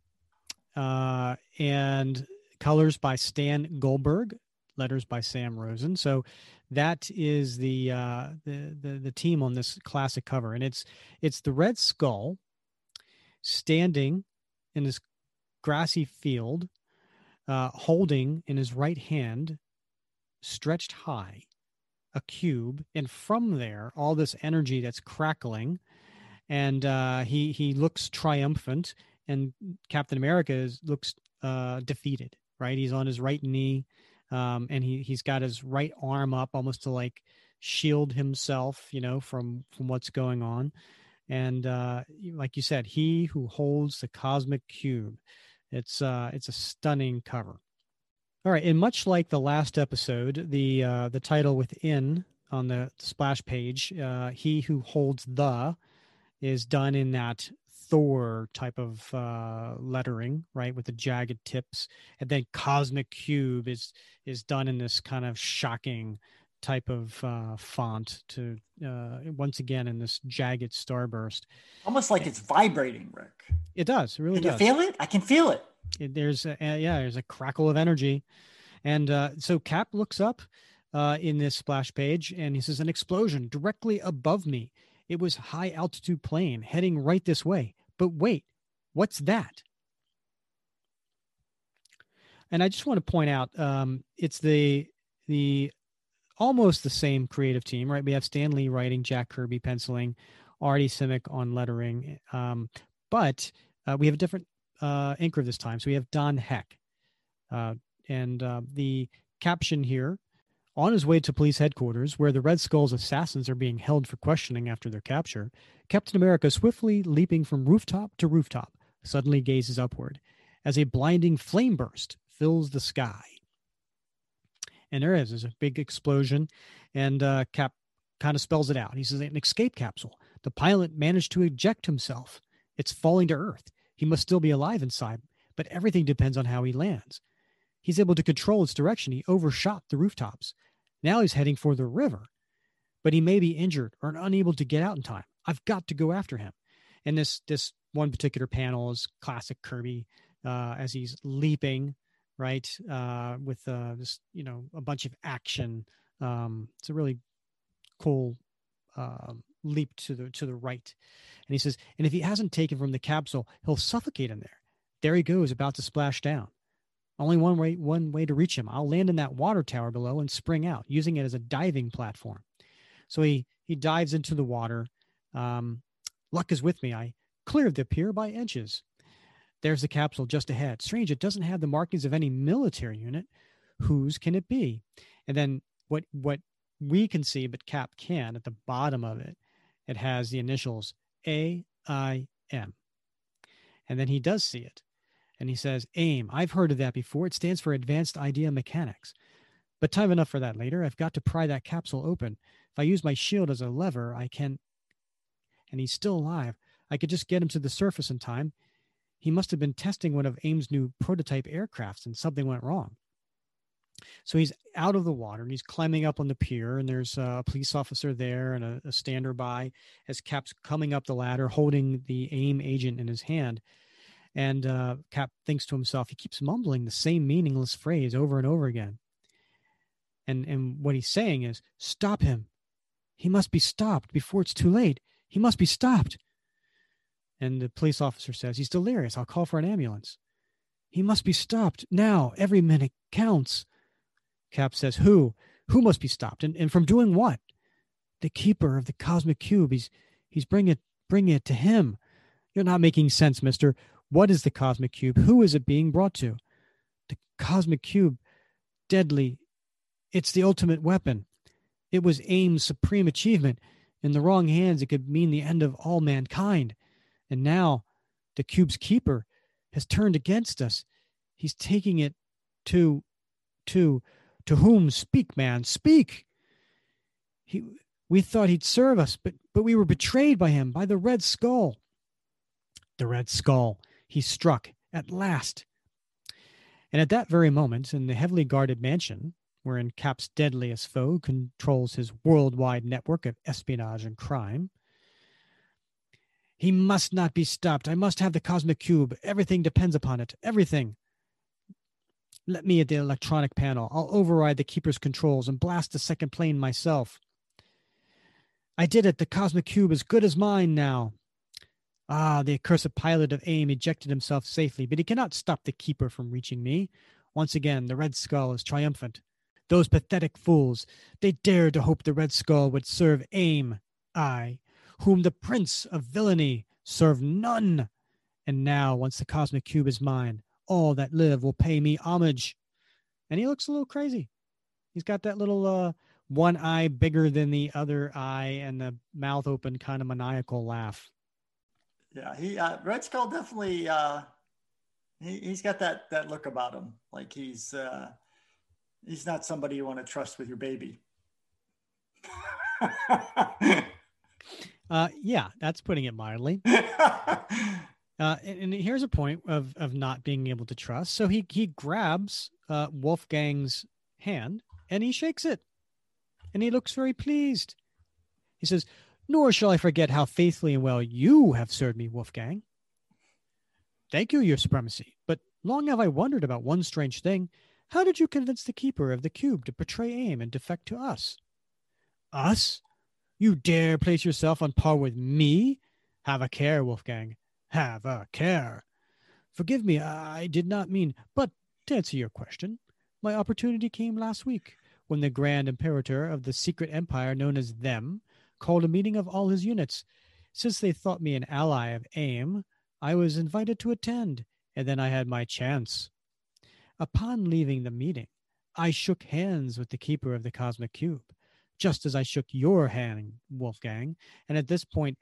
uh, and colors by Stan Goldberg, letters by Sam Rosen. So that is the, uh, the the the team on this classic cover, and it's it's the Red Skull standing in this grassy field, uh, holding in his right hand, stretched high, a cube, and from there all this energy that's crackling and uh, he he looks triumphant, and Captain America is, looks uh, defeated. Right, he's on his right knee, um, and he he's got his right arm up almost to like shield himself, you know, from from what's going on. And uh, like you said, he who holds the cosmic cube. It's uh, it's a stunning cover. All right, and much like the last episode, the uh, the title within on the splash page, uh, "He who holds the," is done in that Thor type of uh, lettering, right, with the jagged tips, and then Cosmic Cube is is done in this kind of shocking type of uh, font to uh, once again in this jagged starburst. Almost like it's vibrating, Rick. It does. It really can does. you feel it? I can feel it. There's a, yeah, there's a crackle of energy, and uh, so Cap looks up uh, in this splash page, and he says, "An explosion directly above me." It was high altitude plane heading right this way. But wait, what's that? And I just want to point out, um, it's the the almost the same creative team, right? We have Stan Lee writing, Jack Kirby penciling, Artie Simek on lettering, um, but uh, we have a different uh, inker this time. So we have Don Heck, uh, and uh, the caption here on his way to police headquarters, where the Red Skull's assassins are being held for questioning after their capture, Captain America, swiftly leaping from rooftop to rooftop, suddenly gazes upward as a blinding flame burst fills the sky. And there is, there's a big explosion, and uh, Cap kind of spells it out. He says, An escape capsule. The pilot managed to eject himself. It's falling to Earth. He must still be alive inside, but everything depends on how he lands. He's able to control its direction. He overshot the rooftops. Now he's heading for the river, but he may be injured or unable to get out in time. I've got to go after him. And this this one particular panel is classic Kirby uh, as he's leaping right uh, with uh, this you know a bunch of action. Um, it's a really cool uh, leap to the to the right, and he says, and if he hasn't taken from the capsule, he'll suffocate in there. There he goes, about to splash down. Only one way one way to reach him. I'll land in that water tower below and spring out, using it as a diving platform. So he he dives into the water. Um, luck is with me. I cleared the pier by inches. There's the capsule just ahead. Strange, it doesn't have the markings of any military unit. Whose can it be? And then what what we can see, but Cap can at the bottom of it, it has the initials A I M. And then he does see it. And he says, AIM, I've heard of that before. It stands for Advanced Idea Mechanics. But time enough for that later. I've got to pry that capsule open. If I use my shield as a lever, I can. And he's still alive. I could just get him to the surface in time. He must have been testing one of AIM's new prototype aircrafts and something went wrong. So he's out of the water and he's climbing up on the pier, and there's a police officer there and a, a stander by as Cap's coming up the ladder holding the AIM agent in his hand. And uh, Cap thinks to himself, he keeps mumbling the same meaningless phrase over and over again. And, and what he's saying is, Stop him. He must be stopped before it's too late. He must be stopped. And the police officer says, He's delirious. I'll call for an ambulance. He must be stopped now. Every minute counts. Cap says, Who? Who must be stopped? And, and from doing what? The keeper of the cosmic cube. He's he's bringing it bringing it to him. You're not making sense, mister. What is the cosmic cube? Who is it being brought to? The cosmic cube, deadly. It's the ultimate weapon. It was AIM's supreme achievement. In the wrong hands, it could mean the end of all mankind. And now the cube's keeper has turned against us. He's taking it to, to, to whom? Speak, man, speak. He, we thought he'd serve us, but, but we were betrayed by him, by the Red Skull. The Red Skull. He struck at last. And at that very moment, in the heavily guarded mansion, wherein Cap's deadliest foe controls his worldwide network of espionage and crime, he must not be stopped. I must have the cosmic cube. Everything depends upon it. Everything. Let me at the electronic panel. I'll override the keeper's controls and blast the second plane myself. I did it. The cosmic cube is good as mine now. Ah, the accursed pilot of AIM ejected himself safely, but he cannot stop the keeper from reaching me. Once again, the Red Skull is triumphant. Those pathetic fools, they dared to hope the Red Skull would serve AIM. I, whom the prince of villainy served none. And now, once the cosmic cube is mine, all that live will pay me homage. And he looks a little crazy. He's got that little uh, one eye bigger than the other eye and the mouth open kind of maniacal laugh. Yeah, he uh, Red Skull definitely uh, he, he's got that that look about him. Like he's uh, he's not somebody you want to trust with your baby. (laughs) Uh, yeah, that's putting it mildly. (laughs) uh, and, and, here's a point of of not being able to trust. So he he grabs uh, Wolfgang's hand and he shakes it, and he looks very pleased. He says, "Nor shall I forget how faithfully and well you have served me, Wolfgang. Thank you, Your Supremacy. But long have I wondered about one strange thing." How did you convince the keeper of the cube to betray AIM and defect to us? Us? You dare place yourself on par with me? Have a care, Wolfgang. Have a care. Forgive me, I did not mean, but to answer your question, my opportunity came last week when the Grand Imperator of the secret empire known as Them called a meeting of all his units. Since they thought me an ally of AIM, I was invited to attend, and then I had my chance. Upon leaving the meeting, I shook hands with the keeper of the cosmic cube just as I shook your hand, Wolfgang. And at this point,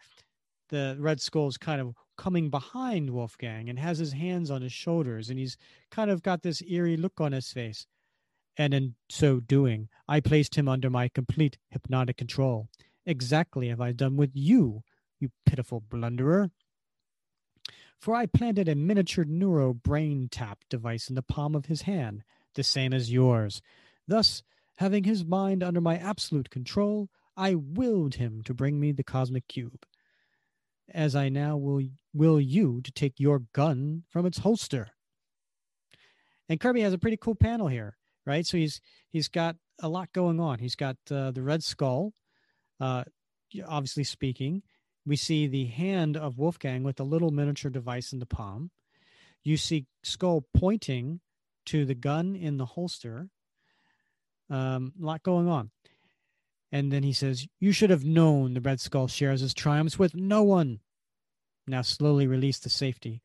the Red Skull is kind of coming behind Wolfgang and has his hands on his shoulders, and he's kind of got this eerie look on his face. And in so doing, I placed him under my complete hypnotic control. Exactly have I've done with you, you pitiful blunderer. For I planted a miniature neuro brain tap device in the palm of his hand, the same as yours. Thus, Having his mind under my absolute control, I willed him to bring me the cosmic cube. As I now will will you to take your gun from its holster. And Kirby has a pretty cool panel here, right? So he's he's got a lot going on. He's got uh, the Red Skull, uh, obviously speaking. We see the hand of Wolfgang with a little miniature device in the palm. You see Skull pointing to the gun in the holster. Um, a lot going on. And then he says, You should have known the Red Skull shares his triumphs with no one. Now slowly release the safety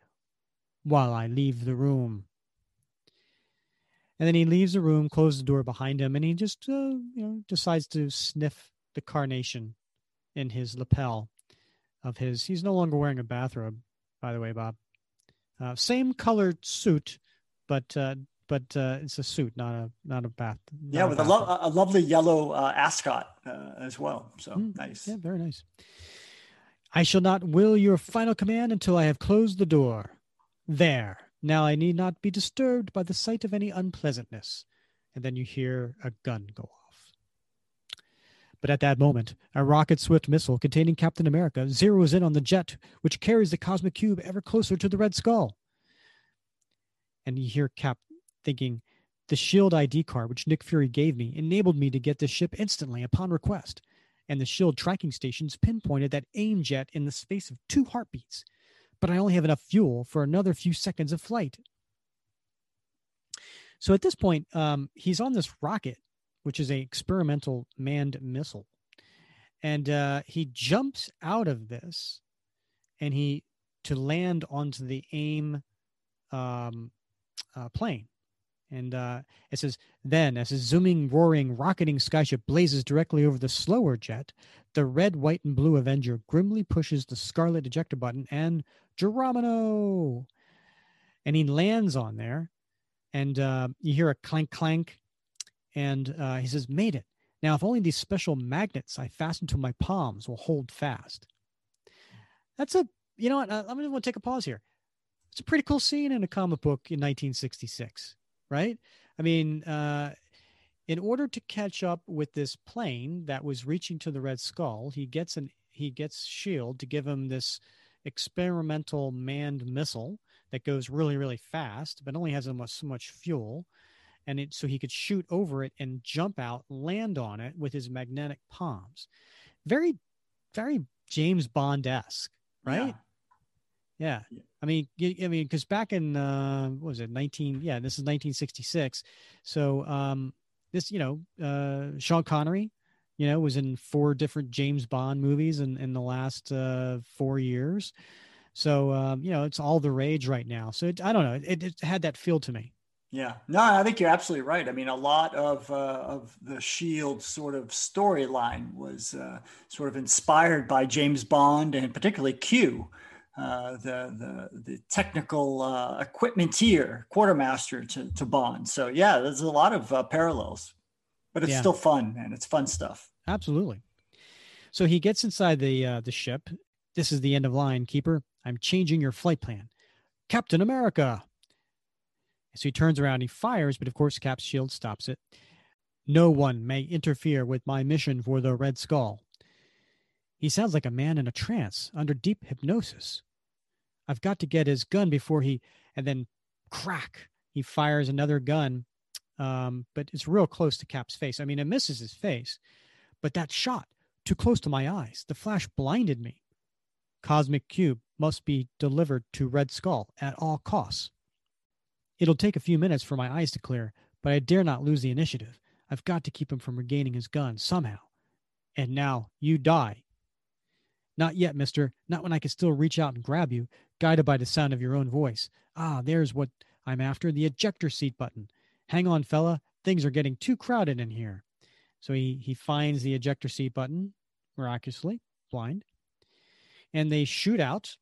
while I leave the room. And then he leaves the room, closes the door behind him, and he just, uh, you know, decides to sniff the carnation in his lapel of his. He's no longer wearing a bathrobe, by the way, Bob. Uh, same colored suit, but uh, but uh, it's a suit, not a not a bath. Not yeah, with a, lo- a, lovely yellow uh, ascot uh, as well. So mm, nice. Yeah, very nice. I shall not will your final command until I have closed the door. There. Now I need not be disturbed by the sight of any unpleasantness. And then you hear a gun go off. But at that moment, a rocket swift missile containing Captain America zeroes in on the jet, which carries the cosmic cube ever closer to the Red Skull. And you hear Cap thinking, the shield ID card, which Nick Fury gave me, enabled me to get the ship instantly upon request, and the shield tracking stations pinpointed that AIM jet in the space of two heartbeats. But I only have enough fuel for another few seconds of flight. So at this point, um, he's on this rocket, which is a experimental manned missile, and uh, he jumps out of this, and he to land onto the AIM um, uh, plane and uh, it says, then, as a zooming, roaring, rocketing skyship blazes directly over the slower jet, the red, white, and blue Avenger grimly pushes the scarlet ejector button and Geronimo! And he lands on there, and uh, you hear a clank, clank, and uh, he says, made it. Now, if only these special magnets I fasten to my palms will hold fast. That's a, you know what, I'm going to take a pause here. It's a pretty cool scene in a comic book in 1966 right? I mean, uh, in order to catch up with this plane that was reaching to the Red Skull, he gets an he gets Shield to give him this experimental manned missile that goes really really fast, but only has so much, so much fuel, and it so he could shoot over it and jump out, land on it with his magnetic palms. Very, very James Bond esque, right? Yeah. Yeah. I mean, I mean, because back in uh, what was it, nineteen? Yeah, this is nineteen sixty six. So um, this, you know, uh, Sean Connery, you know, was in four different James Bond movies in in the last uh, four years. So um, you know, it's all the rage right now. So it, I don't know, it, it had that feel to me. Yeah, no, I think you're absolutely right. I mean, a lot of uh, of the Shield sort of storyline was uh, sort of inspired by James Bond and particularly Q. Uh, the, the the technical uh, equipmenteer, quartermaster to, to Bond. So yeah, there's a lot of uh, parallels, but it's Yeah. still fun, man. It's fun stuff. Absolutely. So he gets inside the uh, the ship. This is the end of line, keeper. I'm changing your flight plan, Captain America. So he turns around, he fires, but of course, Cap's shield stops it. No one may interfere with my mission for the Red Skull. He sounds like a man in a trance, under deep hypnosis. I've got to get his gun before he, and then crack, he fires another gun, um, but it's real close to Cap's face. I mean, it misses his face, but that shot too close to my eyes. The flash blinded me. Cosmic Cube must be delivered to Red Skull at all costs. It'll take a few minutes for my eyes to clear, but I dare not lose the initiative. I've got to keep him from regaining his gun somehow. And now you die. Not yet, mister. Not when I can still reach out and grab you, guided by the sound of your own voice. Ah, there's what I'm after the ejector seat button. Hang on, fella. Things are getting too crowded in here. So he, he finds the ejector seat button, miraculously, blind. And they shoot out.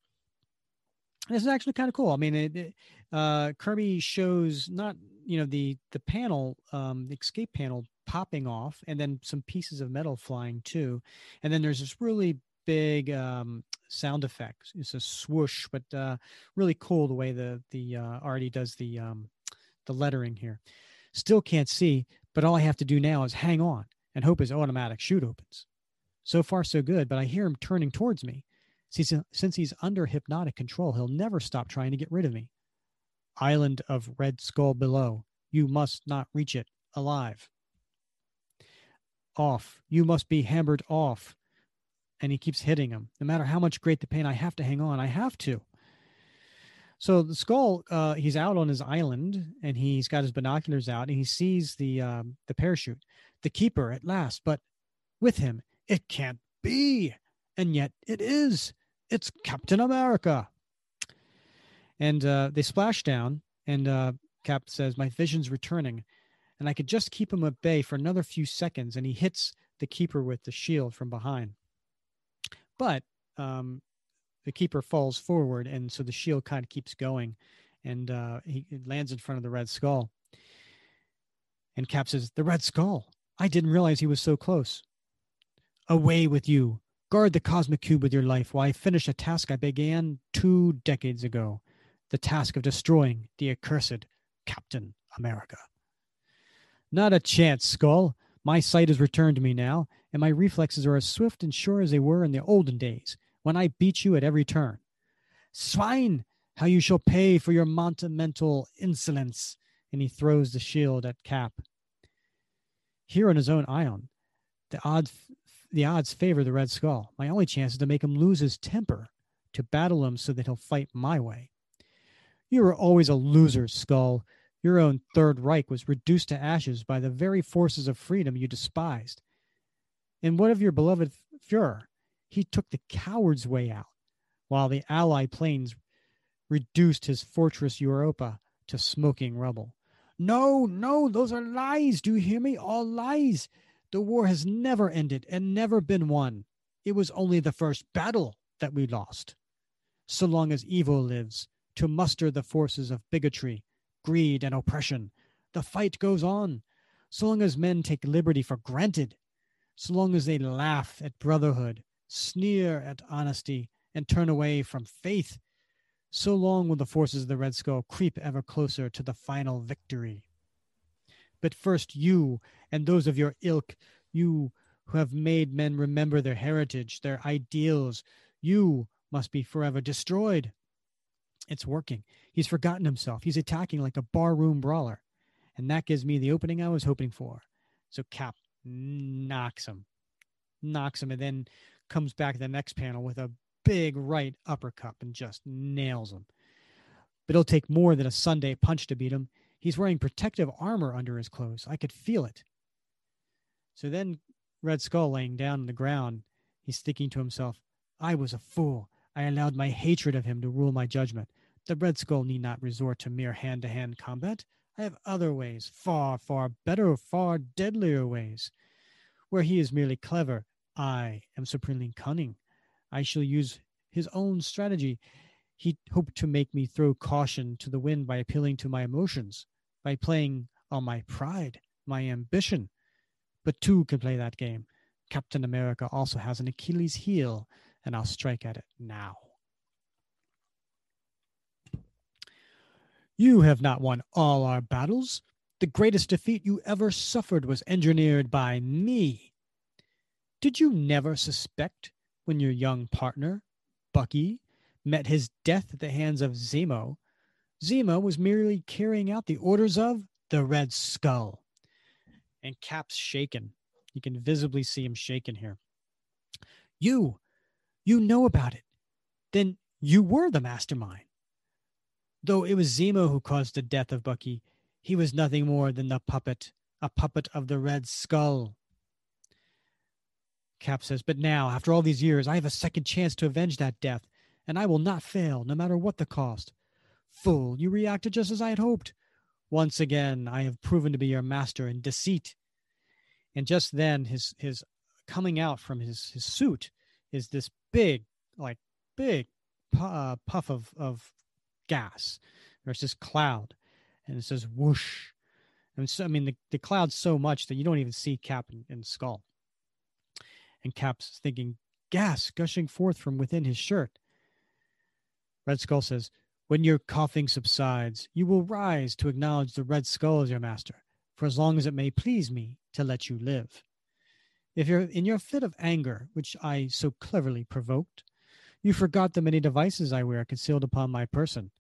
This is actually kind of cool. I mean, it, it, uh, Kirby shows not, you know, the the panel, um, the escape panel popping off, and then some pieces of metal flying too. And then there's this really big um, sound effect. It's a swoosh, but uh, really cool the way the the uh, Artie does the um, the lettering here. Still can't see, but all I have to do now is hang on and hope his automatic chute opens. So far, so good, but I hear him turning towards me. Since he's under hypnotic control, he'll never stop trying to get rid of me. Island of Red Skull below. You must not reach it alive. Off. You must be hammered off. And he keeps hitting him. No matter how much great the pain, I have to hang on. I have to. So the skull, uh, he's out on his island and he's got his binoculars out and he sees the um, the parachute, the keeper at last. But with him, it can't be, and yet it is. It's Captain America. And uh, they splash down, and uh, Cap says, "My vision's returning, and I could just keep him at bay for another few seconds." And he hits the keeper with the shield from behind, but um, the keeper falls forward, and so the shield kind of keeps going, and uh, he lands in front of the Red Skull. And Cap says, "The Red Skull! I didn't realize he was so close." Away with you! Guard the cosmic cube with your life while I finish a task I began two decades ago. the task of destroying the accursed Captain America. Not a chance, Skull. My sight has returned to me now, and my reflexes are as swift and sure as they were in the olden days, when I beat you at every turn. Swine, how you shall pay for your monumental insolence. And he throws the shield at Cap. Here on his own ion, the odds the odds favor the Red Skull. My only chance is to make him lose his temper, to battle him so that he'll fight my way. You were always a loser, Skull. Your own Third Reich was reduced to ashes by the very forces of freedom you despised. And what of your beloved Fuhrer? He took the coward's way out, while the Allied planes reduced his fortress Europa to smoking rubble. No, no, those are lies. Do you hear me? All lies. The war has never ended and never been won. It was only the first battle that we lost. So long as evil lives, to muster the forces of bigotry, greed, and oppression, the fight goes on. So long as men take liberty for granted, so long as they laugh at brotherhood, sneer at honesty, and turn away from faith, so long will the forces of the Red Skull creep ever closer to the final victory. But first, you and those of your ilk, you who have made men remember their heritage, their ideals, you must be forever destroyed. It's working. He's forgotten himself. He's attacking like a barroom brawler. And that gives me the opening I was hoping for. So Cap knocks him, knocks him, and then comes back to the next panel with a big right uppercut and just nails him. But it'll take more than a Sunday punch to beat him. He's wearing protective armor under his clothes. I could feel it. So then, Red Skull laying down on the ground, he's thinking to himself, I was a fool. I allowed my hatred of him to rule my judgment. The Red Skull need not resort to mere hand to hand combat. I have other ways, far, far better, far deadlier ways. Where he is merely clever, I am supremely cunning. I shall use his own strategy. He hoped to make me throw caution to the wind by appealing to my emotions, by playing on my pride, my ambition. But two can play that game. Captain America also has an Achilles heel, and I'll strike at it now. You have not won all our battles. The greatest defeat you ever suffered was engineered by me. Did you never suspect when your young partner, Bucky, met his death at the hands of Zemo, Zemo was merely carrying out the orders of the Red Skull. And Cap's shaken. You can visibly see him shaking here. You, you know about it. Then you were the mastermind. Though it was Zemo who caused the death of Bucky, he was nothing more than the puppet, a puppet of the Red Skull. Cap says, But now, after all these years, I have a second chance to avenge that death, and I will not fail, no matter what the cost. Fool, you reacted just as I had hoped. Once again, I have proven to be your master in deceit. And just then, his his coming out from his his suit is this big, like big uh, puff of of gas. There's this cloud, and it says whoosh. And so, I mean, the, the cloud's so much that you don't even see Cap and, and Skull and Cap's thinking, gas gushing forth from within his shirt. Red Skull says, When your coughing subsides, you will rise to acknowledge the Red Skull as your master, for as long as it may please me to let you live. If you're in your fit of anger, which I so cleverly provoked, you forgot the many devices I wear concealed upon my person,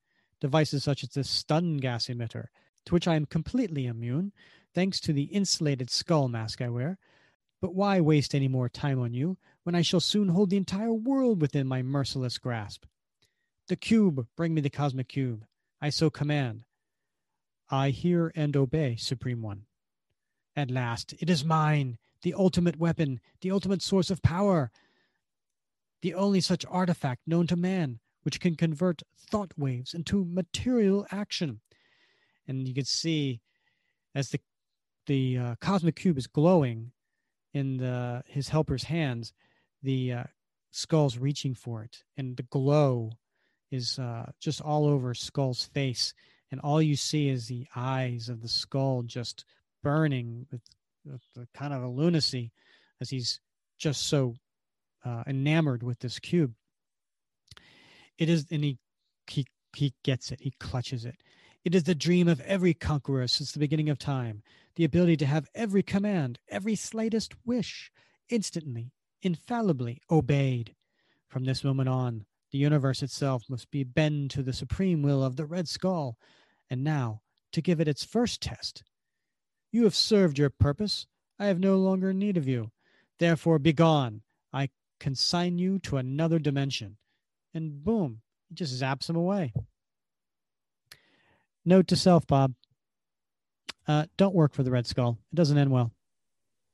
devices such as this stun gas emitter, to which I am completely immune, thanks to the insulated skull mask I wear, but why waste any more time on you when I shall soon hold the entire world within my merciless grasp? The cube, bring me the cosmic cube. I so command. I hear and obey, Supreme One. At last, it is mine, the ultimate weapon, the ultimate source of power, the only such artifact known to man, which can convert thought waves into material action. And you can see as the the uh, cosmic cube is glowing, in the his helper's hands, the uh, skull's reaching for it, and the glow is uh, just all over Skull's face, and all you see is the eyes of the skull just burning with, with kind of a lunacy as he's just so uh, enamored with this cube. It is, and he he he gets it. He clutches it. It is the dream of every conqueror since the beginning of time, the ability to have every command, every slightest wish, instantly, infallibly obeyed. From this moment on, the universe itself must be bend to the supreme will of the Red Skull. And now, to give it its first test. You have served your purpose. I have no longer need of you. Therefore, begone. Consign you to another dimension. And boom, he just zaps him away. Note to self, Bob. Uh, don't work for the Red Skull. It doesn't end well.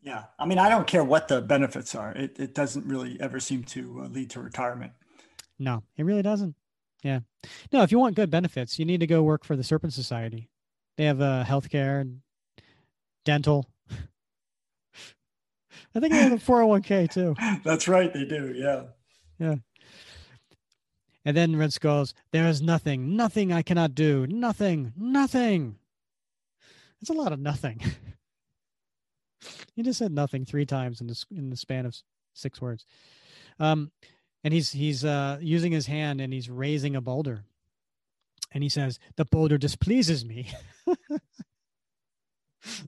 Yeah. I mean, I don't care what the benefits are. It, it doesn't really ever seem to uh, lead to retirement. No, it really doesn't. Yeah. No, if you want good benefits, you need to go work for the Serpent Society. They have uh, healthcare and dental. I think they have a 401k too. (laughs) That's right. They do. Yeah. Yeah. And then Red Skull's, there is nothing, nothing I cannot do, nothing, nothing. It's a lot of nothing. (laughs) he just said nothing three times in the in the span of six words. Um, and he's he's uh, using his hand and he's raising a boulder, and he says, "The boulder displeases me. (laughs)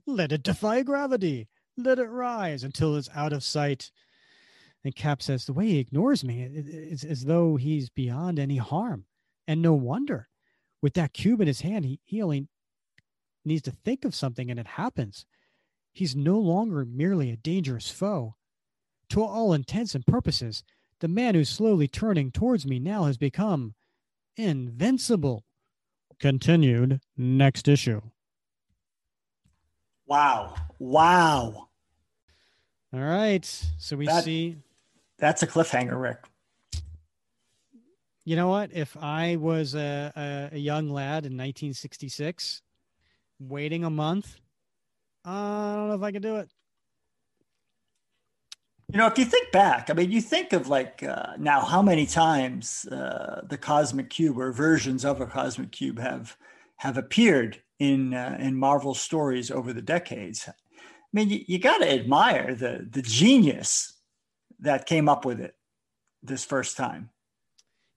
Let it defy gravity. Let it rise until it's out of sight." And Cap says, "The way he ignores me, it's as though he's beyond any harm, and no wonder. With that cube in his hand, he, he only needs to think of something, and it happens." He's no longer merely a dangerous foe. To all intents and purposes, the man who's slowly turning towards me now has become invincible. Continued next issue. Wow. Wow. All right. So we That- see, That's a cliffhanger, Rick. you know what? If I was a, a, a young lad in 1966, waiting a month, I don't know if I could do it. You know, if you think back, I mean, you think of like uh, now how many times uh, the cosmic cube or versions of a cosmic cube have have appeared in uh, in Marvel stories over the decades. I mean, you, you got to admire the the genius that came up with it this first time.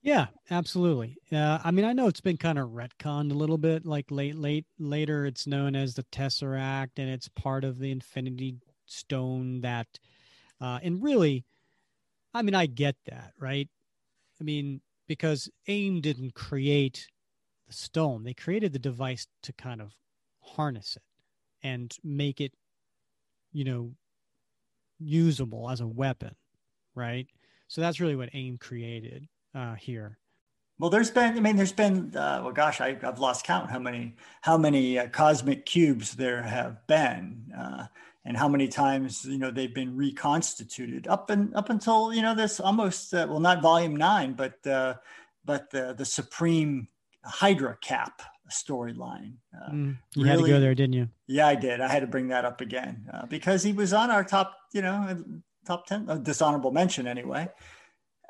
Yeah, absolutely. Uh, I mean, I know it's been kind of retconned a little bit. Like late, late, later, it's known as the Tesseract, and it's part of the Infinity Stone. That, uh, and really, I mean, I get that, right? I mean, because AIM didn't create the stone; they created the device to kind of harness it and make it, you know, usable as a weapon, right? So that's really what AIM created uh, here. Well, there's been, I mean, there's been, uh, well, gosh, I, I've lost count how many, how many uh, cosmic cubes there have been, uh, and how many times you know they've been reconstituted up and up until you know this almost, uh, well, not volume nine, but uh, but the the supreme Hydra cap storyline. Uh, Mm, you had to go there, didn't you? Yeah, I did. I had to bring that up again uh, because he was on our top, you know, top 10, uh, dishonorable mention anyway.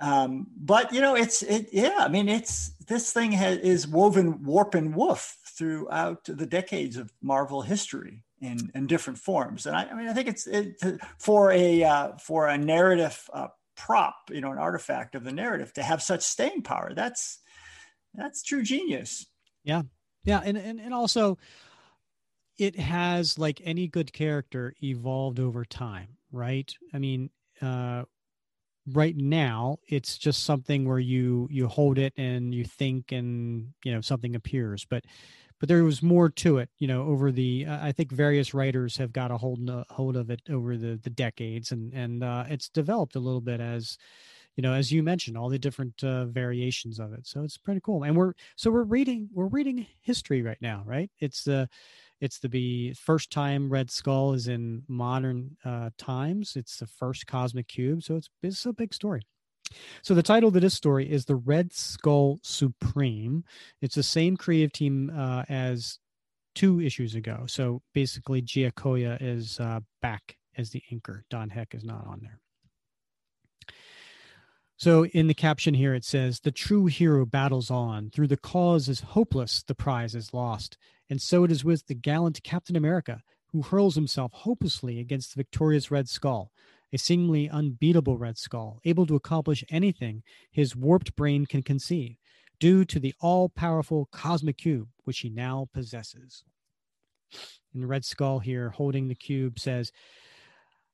Um, but, you know, it's, it, yeah, I mean, it's, this thing has, is woven warp and woof throughout the decades of Marvel history in, in different forms. And I, I mean, I think it's it, for a, uh, for a narrative uh, prop, you know, an artifact of the narrative to have such staying power. That's, that's true genius. Yeah, Yeah. and and and also, it has like any good character evolved over time, right? I mean, uh, right now it's just something where you you hold it and you think and you know something appears, but but there was more to it, you know, over the uh, I think various writers have got a hold a hold of it over the the decades, and and uh, it's developed a little bit as you know as you mentioned all the different uh, variations of it so it's pretty cool and we're so we're reading we're reading history right now right? It's the it's the be first time red skull is in modern uh, times it's the first cosmic cube so it's it's a big story. So the title of this story is the red skull supreme. It's the same creative team uh, as two issues ago so basically Giacoia is uh, back as the inker don heck is not on there so in the caption here, it says, The true hero battles on. Through the cause is hopeless, the prize is lost. And so it is with the gallant Captain America, who hurls himself hopelessly against the victorious Red Skull, a seemingly unbeatable Red Skull, able to accomplish anything his warped brain can conceive. due to the all powerful cosmic cube, which he now possesses. And Red Skull here, holding the cube, says,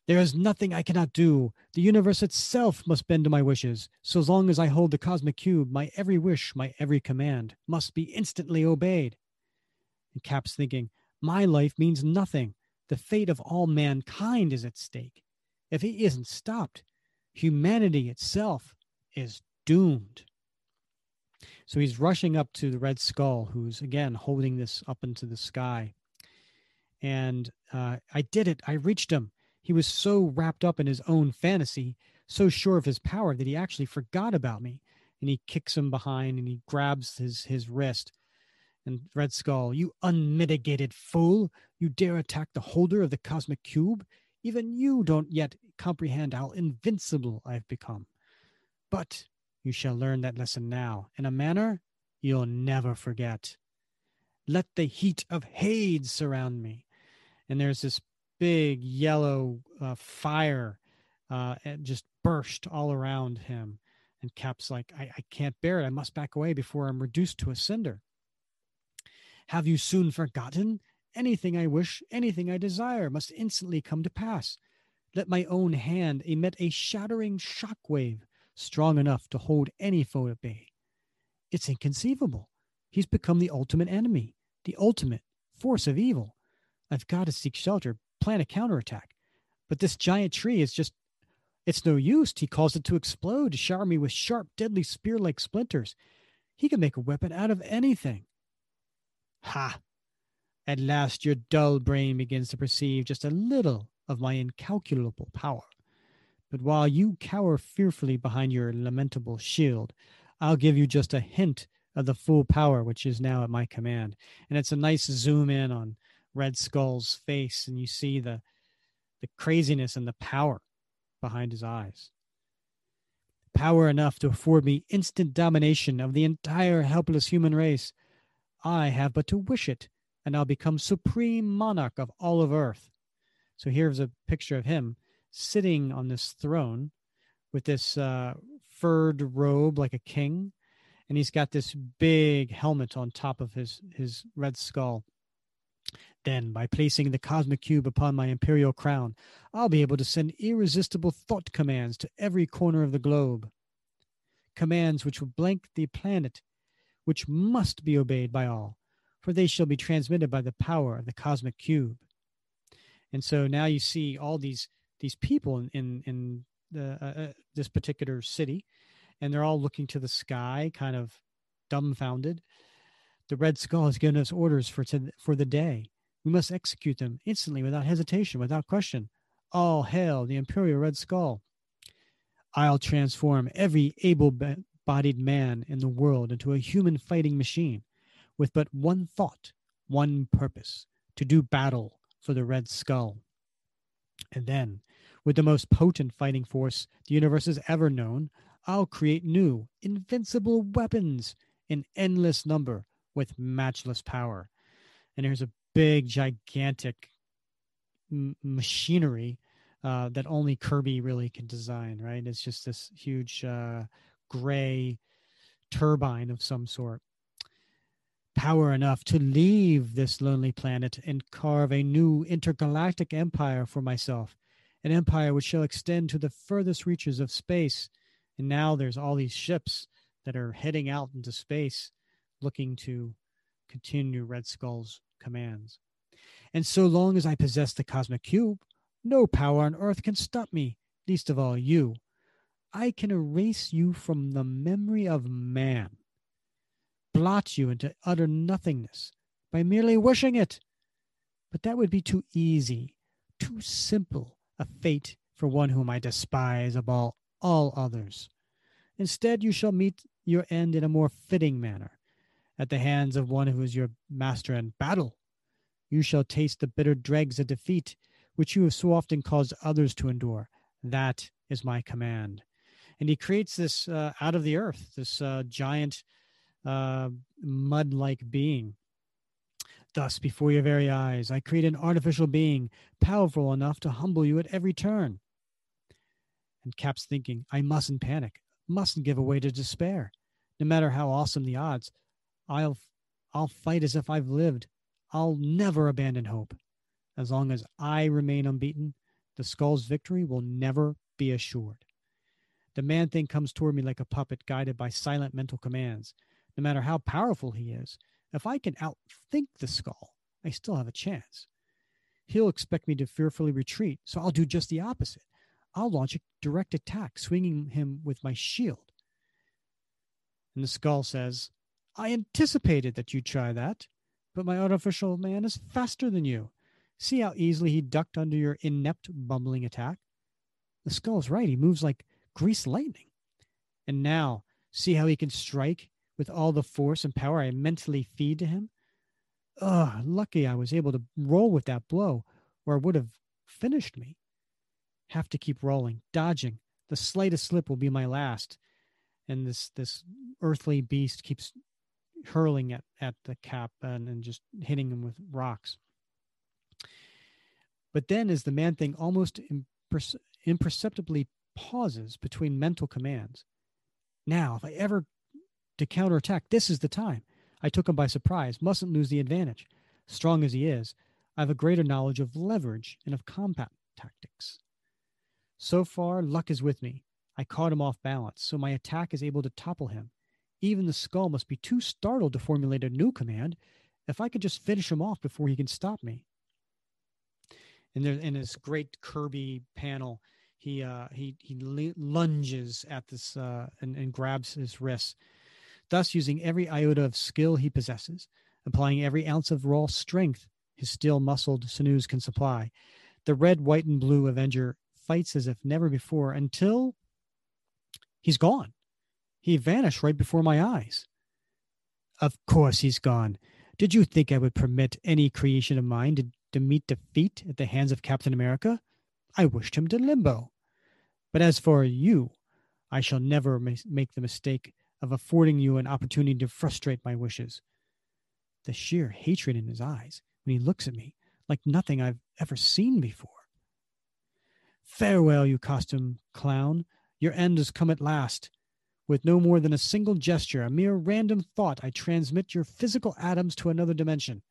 There is nothing I cannot do. The universe itself must bend to my wishes. So long as I hold the cosmic cube, my every wish, my every command must be instantly obeyed. And Cap's thinking, My life means nothing. The fate of all mankind is at stake. If he isn't stopped, humanity itself is doomed. So he's rushing up to the Red Skull, who's again holding this up into the sky. And uh, I did it. I reached him. He was so wrapped up in his own fantasy, so sure of his power that he actually forgot about me. And he kicks him behind and he grabs his, his wrist. And Red Skull, you unmitigated fool, you dare attack the holder of the cosmic cube? Even you don't yet comprehend how invincible I've become. But you shall learn that lesson now in a manner you'll never forget. Let the heat of Hades surround me. And there's this big yellow uh, fire uh, just burst all around him. And Cap's like, I, I can't bear it. I must back away before I'm reduced to a cinder. Have you soon forgotten? Anything I wish, anything I desire must instantly come to pass. Let my own hand emit a shattering shock wave strong enough to hold any foe at bay. It's inconceivable. He's become the ultimate enemy, the ultimate force of evil. I've got to seek shelter, plan a counterattack. But this giant tree is just, it's no use. He calls it to explode, to shower me with sharp, deadly spear like splinters. He can make a weapon out of anything. Ha! At last your dull brain begins to perceive just a little of my incalculable power. But while you cower fearfully behind your lamentable shield, I'll give you just a hint of the full power which is now at my command. And it's a nice zoom in on Red Skull's face, and you see the the craziness and the power behind his eyes. Power enough to afford me instant domination of the entire helpless human race. I have but to wish it, and I'll become supreme monarch of all of Earth. So here's a picture of him sitting on this throne with this uh, furred robe like a king, and he's got this big helmet on top of his his red skull. Then, by placing the cosmic cube upon my imperial crown, I'll be able to send irresistible thought commands to every corner of the globe. Commands which will blank the planet, which must be obeyed by all, for they shall be transmitted by the power of the cosmic cube. And so now you see all these these people in in, in the, uh, uh, this particular city, and they're all looking to the sky, kind of dumbfounded. The Red Skull has given us orders for to, for the day. We must execute them instantly, without hesitation, without question. All hail the Imperial Red Skull. I'll transform every able bodied man in the world into a human fighting machine with but one thought, one purpose to do battle for the Red Skull. And then, with the most potent fighting force the universe has ever known, I'll create new, invincible weapons in endless number with matchless power. And here's a big, gigantic m- machinery uh, that only Kirby really can design, right? It's just this huge uh, gray turbine of some sort power enough to leave this lonely planet and carve a new intergalactic empire for myself, an empire which shall extend to the furthest reaches of space. And now there's all these ships that are heading out into space looking to continue Red Skull's commands. And so long as I possess the cosmic cube, no power on earth can stop me, least of all you. I can erase you from the memory of man blot you into utter nothingness by merely wishing it. But that would be too easy, too simple a fate for one whom I despise above all others. Instead, you shall meet your end in a more fitting manner, at the hands of one who is your master in battle. You shall taste the bitter dregs of defeat, which you have so often caused others to endure. That is my command. And he creates this uh, out of the earth, this uh, giant uh, mud like being. Thus, before your very eyes, I create an artificial being powerful enough to humble you at every turn. And Cap's thinking, I mustn't panic, mustn't give away to despair. No matter how awesome the odds, I'll I'll fight as if I've lived. I'll never abandon hope. As long as I remain unbeaten, the skull's victory will never be assured. The man thing comes toward me like a puppet guided by silent mental commands. No matter how powerful he is, if I can outthink the skull, I still have a chance. He'll expect me to fearfully retreat, so I'll do just the opposite. I'll launch a direct attack, swinging him with my shield. And the skull says, I anticipated that you'd try that, but my artificial man is faster than you. See how easily he ducked under your inept, bumbling attack? The skull's right. He moves like greased lightning. And now, see how he can strike with all the force and power I mentally feed to him? Ugh, lucky I was able to roll with that blow, or it would have finished me. Have to keep rolling, dodging. The slightest slip will be my last. And this this earthly beast keeps hurling at, at the cap and, and just hitting him with rocks. But then, as the man thing almost imperce- imperceptibly pauses between mental commands, now, if I ever to counterattack, this is the time. I took him by surprise, mustn't lose the advantage. Strong as he is, I have a greater knowledge of leverage and of combat tactics. So far, luck is with me. I caught him off balance, so my attack is able to topple him. Even the skull must be too startled to formulate a new command. If I could just finish him off before he can stop me. And there, in this great Kirby panel, he uh, he he lunges at this uh, and, and grabs his wrist, thus using every iota of skill he possesses, applying every ounce of raw strength his steel muscled sinews can supply. The red, white, and blue Avenger fights as if never before until he's gone. He vanished right before my eyes. Of course he's gone. Did you think I would permit any creation of mine to, to meet defeat at the hands of Captain America? I wished him to limbo. But as for you, I shall never make the mistake of affording you an opportunity to frustrate my wishes. The sheer hatred in his eyes when he looks at me, like nothing I've ever seen before. Farewell, you costume clown. Your end has come at last. With no more than a single gesture, a mere random thought, I transmit your physical atoms to another dimension.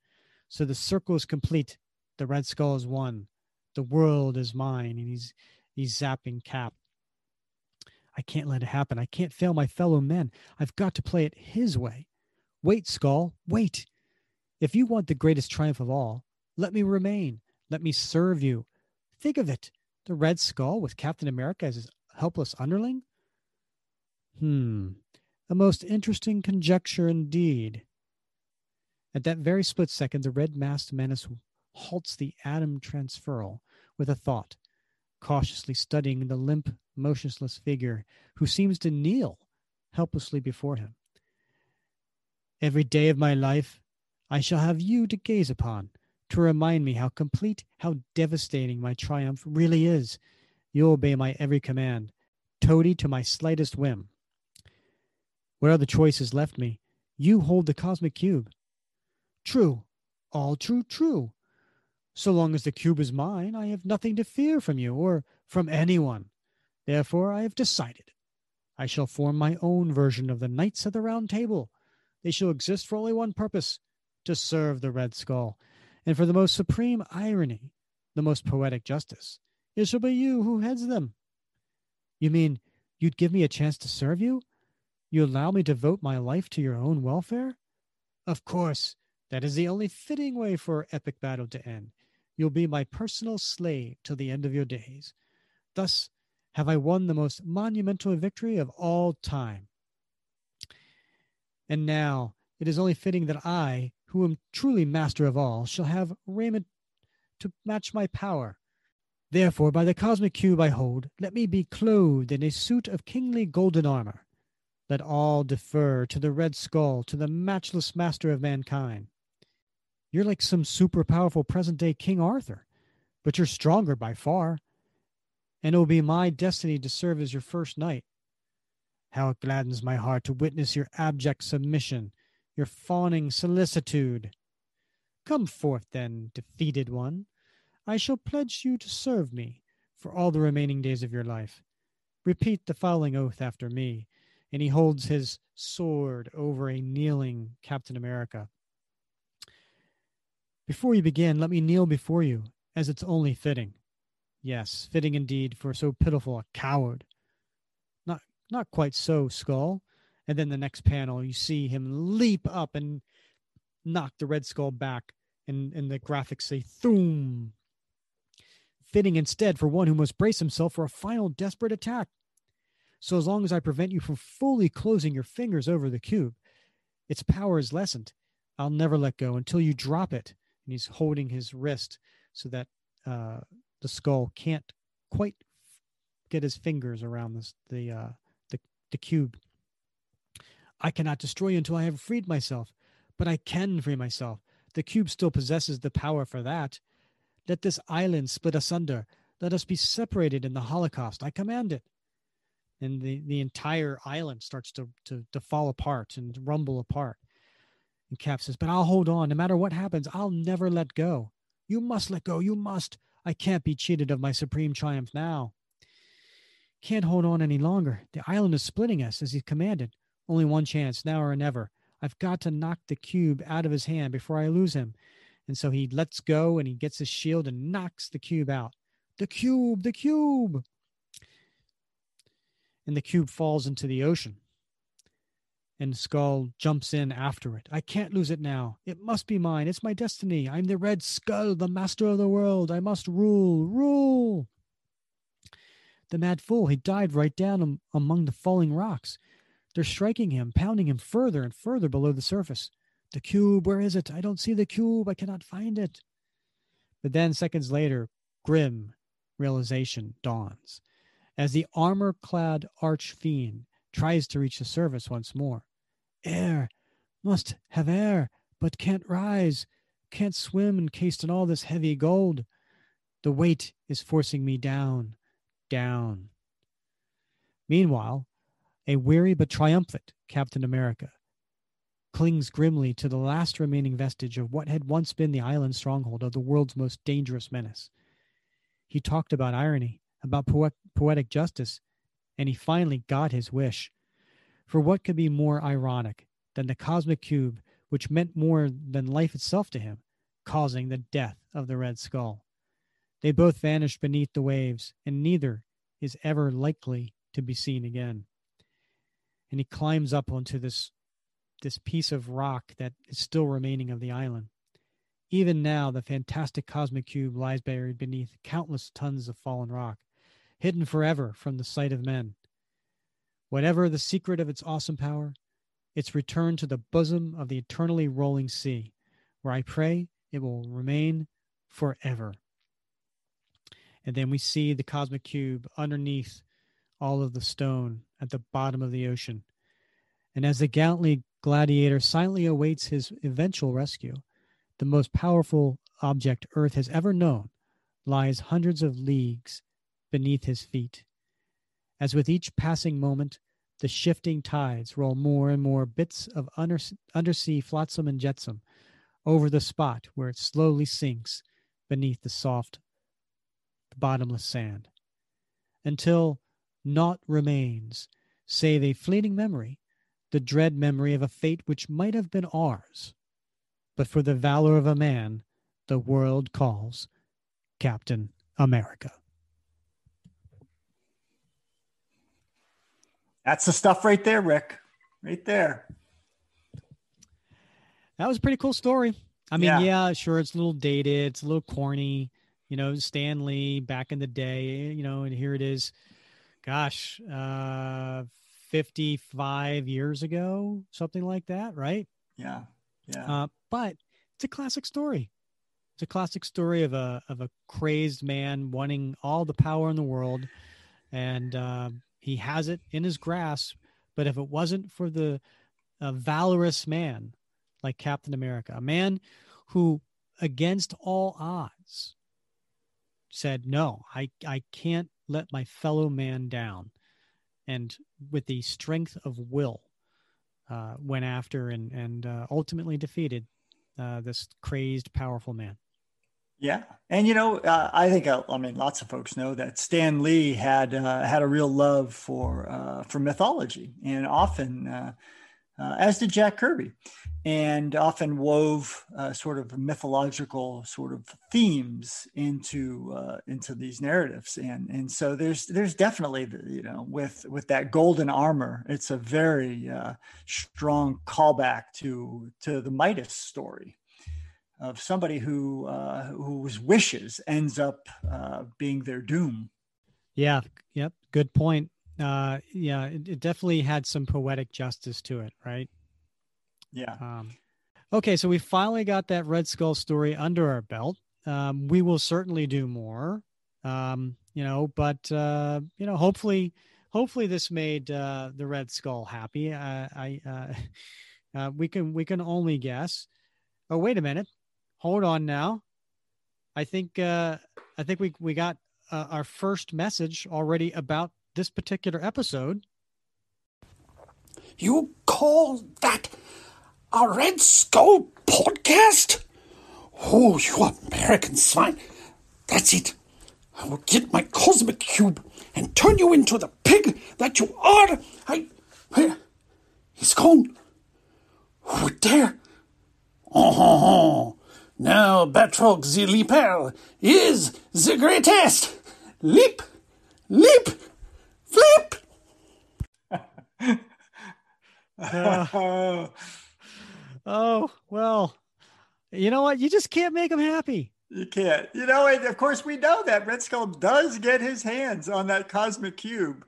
So the circle is complete. The Red Skull is won. The world is mine. And he's he's zapping Cap. I can't let it happen. I can't fail my fellow men. I've got to play it his way. Wait, Skull, wait. If you want the greatest triumph of all, let me remain. Let me serve you. Think of it. The Red Skull with Captain America as his helpless underling? Hmm, a most interesting conjecture indeed. At that very split second, the red masked menace halts the atom transferal with a thought, cautiously studying the limp, motionless figure who seems to kneel helplessly before him. Every day of my life, I shall have you to gaze upon, to remind me how complete, how devastating my triumph really is. You obey my every command, toady to my slightest whim. What other choices left me? You hold the cosmic cube. True, all true, true. So long as the cube is mine, I have nothing to fear from you or from anyone. Therefore, I have decided. I shall form my own version of the Knights of the Round Table. They shall exist for only one purpose to serve the Red Skull. And for the most supreme irony, the most poetic justice, it shall be you who heads them. You mean you'd give me a chance to serve you? You allow me to devote my life to your own welfare? Of course, that is the only fitting way for epic battle to end. You'll be my personal slave till the end of your days. Thus have I won the most monumental victory of all time. And now it is only fitting that I, who am truly master of all, shall have raiment to match my power. Therefore, by the cosmic cube I hold, let me be clothed in a suit of kingly golden armor. Let all defer to the Red Skull, to the matchless master of mankind. You're like some super powerful present day King Arthur, but you're stronger by far. And it will be my destiny to serve as your first knight. How it gladdens my heart to witness your abject submission, your fawning solicitude. Come forth, then, defeated one. I shall pledge you to serve me for all the remaining days of your life. Repeat the following oath after me, and he holds his sword over a kneeling Captain America. Before you begin, let me kneel before you, as it's only fitting. Yes, fitting indeed for so pitiful a coward. Not not quite so, Skull. And then the next panel, you see him leap up and knock the Red Skull back, and, and the graphics say "Thoom." Fitting instead for one who must brace himself for a final desperate attack. So as long as I prevent you from fully closing your fingers over the cube, its power is lessened. I'll never let go until you drop it. And he's holding his wrist so that uh, the skull can't quite get his fingers around this, the uh, the the cube. I cannot destroy you until I have freed myself, but I can free myself. The cube still possesses the power for that. Let this island split asunder. Let us be separated in the Holocaust. I command it. And the, the entire island starts to, to, to fall apart and rumble apart. And Cap says, But I'll hold on. No matter what happens, I'll never let go. You must let go. You must. I can't be cheated of my supreme triumph now. Can't hold on any longer. The island is splitting us as he commanded. Only one chance, now or never. I've got to knock the cube out of his hand before I lose him. And so he lets go and he gets his shield and knocks the cube out. The cube, the cube. And the cube falls into the ocean. And Skull jumps in after it. I can't lose it now. It must be mine. It's my destiny. I'm the Red Skull, the master of the world. I must rule, rule. The mad fool, he died right down among the falling rocks. They're striking him, pounding him further and further below the surface. The cube, where is it? I don't see the cube. I cannot find it. But then, seconds later, grim realization dawns as the armor clad arch fiend tries to reach the surface once more. Air, must have air, but can't rise, can't swim encased in all this heavy gold. The weight is forcing me down, down. Meanwhile, a weary but triumphant Captain America clings grimly to the last remaining vestige of what had once been the island stronghold of the world's most dangerous menace. He talked about irony, about poet- poetic justice, and he finally got his wish. For what could be more ironic than the cosmic cube, which meant more than life itself to him, causing the death of the Red Skull? They both vanished beneath the waves, and neither is ever likely to be seen again and he climbs up onto this this piece of rock that is still remaining of the island. Even now, the fantastic cosmic cube lies buried beneath countless tons of fallen rock, hidden forever from the sight of men. Whatever the secret of its awesome power, it's returned to the bosom of the eternally rolling sea, where I pray it will remain forever. And then we see the cosmic cube underneath all of the stone at the bottom of the ocean. And as the gallantly gladiator silently awaits his eventual rescue, the most powerful object Earth has ever known lies hundreds of leagues beneath his feet. As with each passing moment, the shifting tides roll more and more bits of under, undersea flotsam and jetsam over the spot where it slowly sinks beneath the soft, bottomless sand, until naught remains save a fleeting memory, the dread memory of a fate which might have been ours. But for the valor of a man, the world calls Captain America. That's the stuff right there, Rick. Right there. That was a pretty cool story. I mean, Yeah. yeah, sure, it's a little dated, it's a little corny. You know, Stan Lee back in the day, you know, and here it is, gosh, uh, 55 years ago, something like that, right? Yeah. Yeah. Uh, but it's a classic story. It's a classic story of a of a crazed man wanting all the power in the world, and uh, he has it in his grasp. But if it wasn't for the valorous man like Captain America, a man who, against all odds, said, "No, I I can't let my fellow man down," and with the strength of will, uh, went after and and uh, ultimately defeated uh, this crazed, powerful man. Yeah, and you know, uh, I think uh, I mean lots of folks know that Stan Lee had uh, had a real love for uh, for mythology, and often, uh, uh, as did Jack Kirby, and often wove sort of mythological sort of themes into into these narratives, and and so there's there's definitely you know with with that golden armor, it's a very strong callback to to the Midas story of somebody who uh, whose wishes ends up uh, being their doom. Yeah. Yep. Good point. Uh, yeah, it, it, definitely had some poetic justice to it, right? Yeah. Um, okay, so we finally got that Red Skull story under our belt. Um, we will certainly do more. Um, you know, but uh, you know, hopefully, hopefully this made uh, the Red Skull happy. Uh, I, uh, (laughs) uh, we can we can only guess. Oh, wait a minute hold on now. I think uh, I think we we got uh, our first message already about this particular episode. You call that a Red Skull podcast? Oh, you American swine! That's it. I will get my cosmic cube and turn you into the pig that you are. I. Where? He's gone. Over there. Oh, now Batroc the Leaper is the greatest! Leap! Leap! Flip! uh, (laughs) oh, well, you know what? You just can't make him happy. You can't. You know, and of course, we know that Red Skull does get his hands on that cosmic cube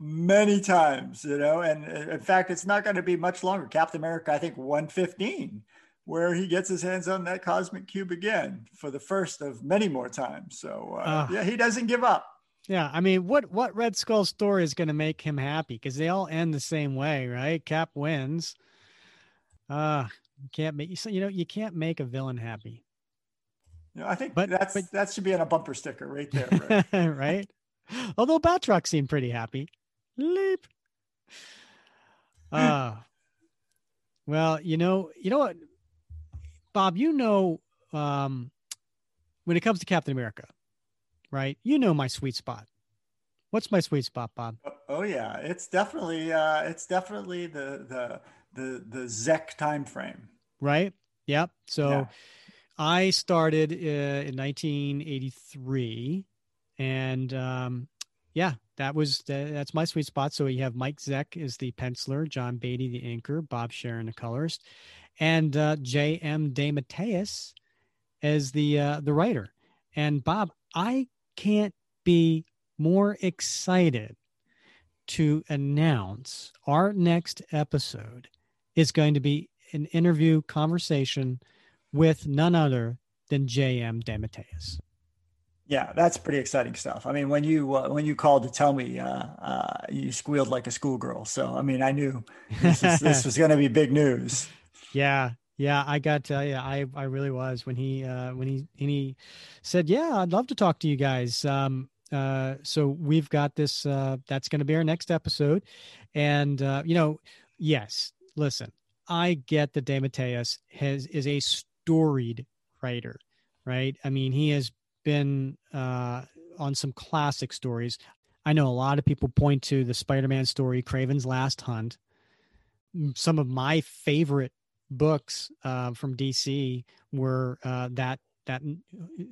many times, you know, and in fact, it's not going to be much longer. Captain America, I think 115 where he gets his hands on that cosmic cube again for the first of many more times. So uh, uh, yeah, he doesn't give up. Yeah, I mean, what what Red Skull story is going to make him happy? Because they all end the same way, right? Cap wins. Uh you can't make you know you can't make a villain happy. You know, I think but, that's but, that should be on a bumper sticker right there, right? (laughs) right? Although Batroc seemed pretty happy. Leap. Uh (laughs) well, you know, you know what Bob, you know, um, when it comes to Captain America, right? You know my sweet spot. What's my sweet spot, Bob? Oh, oh yeah, it's definitely uh, it's definitely the the the the Zeck time frame. Right. Yep. So yeah. I started uh, in 1983, and um, yeah, that was that's my sweet spot. So you have Mike Zeck is the penciler, John Beatty the inker, Bob Sharen the colorist, and uh, J.M. DeMatteis as the uh, the writer. And Bob, I can't be more excited to announce our next episode is going to be an interview conversation with none other than J.M. DeMatteis. Yeah, that's pretty exciting stuff. I mean, when you uh, when you called to tell me, uh, uh, you squealed like a schoolgirl. So, I mean, I knew this, is, this (laughs) was going to be big news. Yeah, yeah, I got to you, I I really was when he uh, when he and he said, "Yeah, I'd love to talk to you guys." Um, uh, so we've got this. Uh, that's going to be our next episode, and uh, you know, yes, listen, I get that DeMatteis has is a storied writer, right? I mean, he has been uh, on some classic stories. I know a lot of people point to the Spider-Man story, Kraven's Last Hunt. Some of my favorite books uh, from DC were uh, that that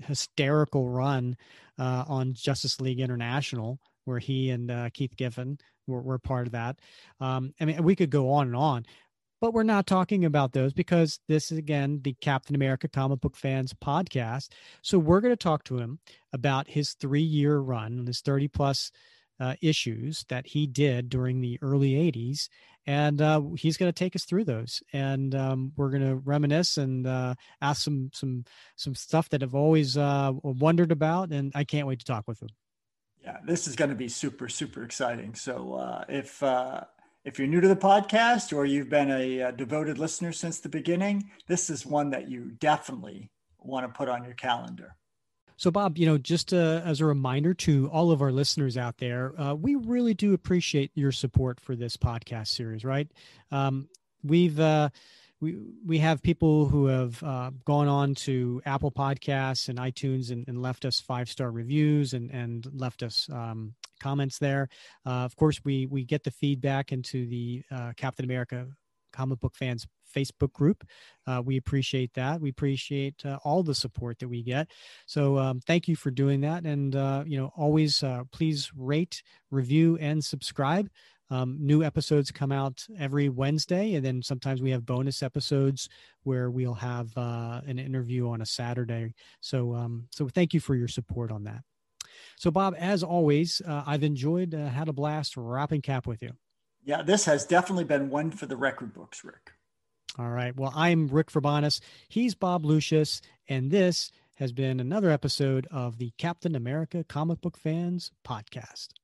hysterical run uh, on Justice League International, where he and uh, Keith Giffen were, were part of that. Um, I mean, we could go on and on, but we're not talking about those because this is again the Captain America comic book fans podcast. So we're going to talk to him about his three year run, his 30 plus uh, issues that he did during the early 80s and uh, he's going to take us through those and um, we're going to reminisce and uh, ask some some some stuff that i've always uh, wondered about and i can't wait to talk with him. Yeah this is going to be super super exciting. So uh, if uh, if you're new to the podcast or you've been a, a devoted listener since the beginning this is one that you definitely want to put on your calendar so, Bob, you know, just uh, as a reminder to all of our listeners out there, uh, we really do appreciate your support for this podcast series. Right? Um, we've uh, we we have people who have uh, gone on to Apple Podcasts and iTunes and, and left us five star reviews and and left us um, comments there. Uh, of course, we we get the feedback into the uh, Captain America comic book fans Facebook group. Uh, we appreciate that. We appreciate uh, all the support that we get. So um, thank you for doing that. And, uh, you know, always uh, please rate, review, and subscribe. Um, new episodes come out every Wednesday, and then sometimes we have bonus episodes where we'll have uh, an interview on a Saturday. So, um, so thank you for your support on that. So, Bob, as always, uh, I've enjoyed, had a blast rapping cap with you. Yeah, this has definitely been one for the record books, Rick. All right. Well, I'm Rick Verbanis. He's Bob Lucius, and this has been another episode of the Captain America Comic Book Fans Podcast.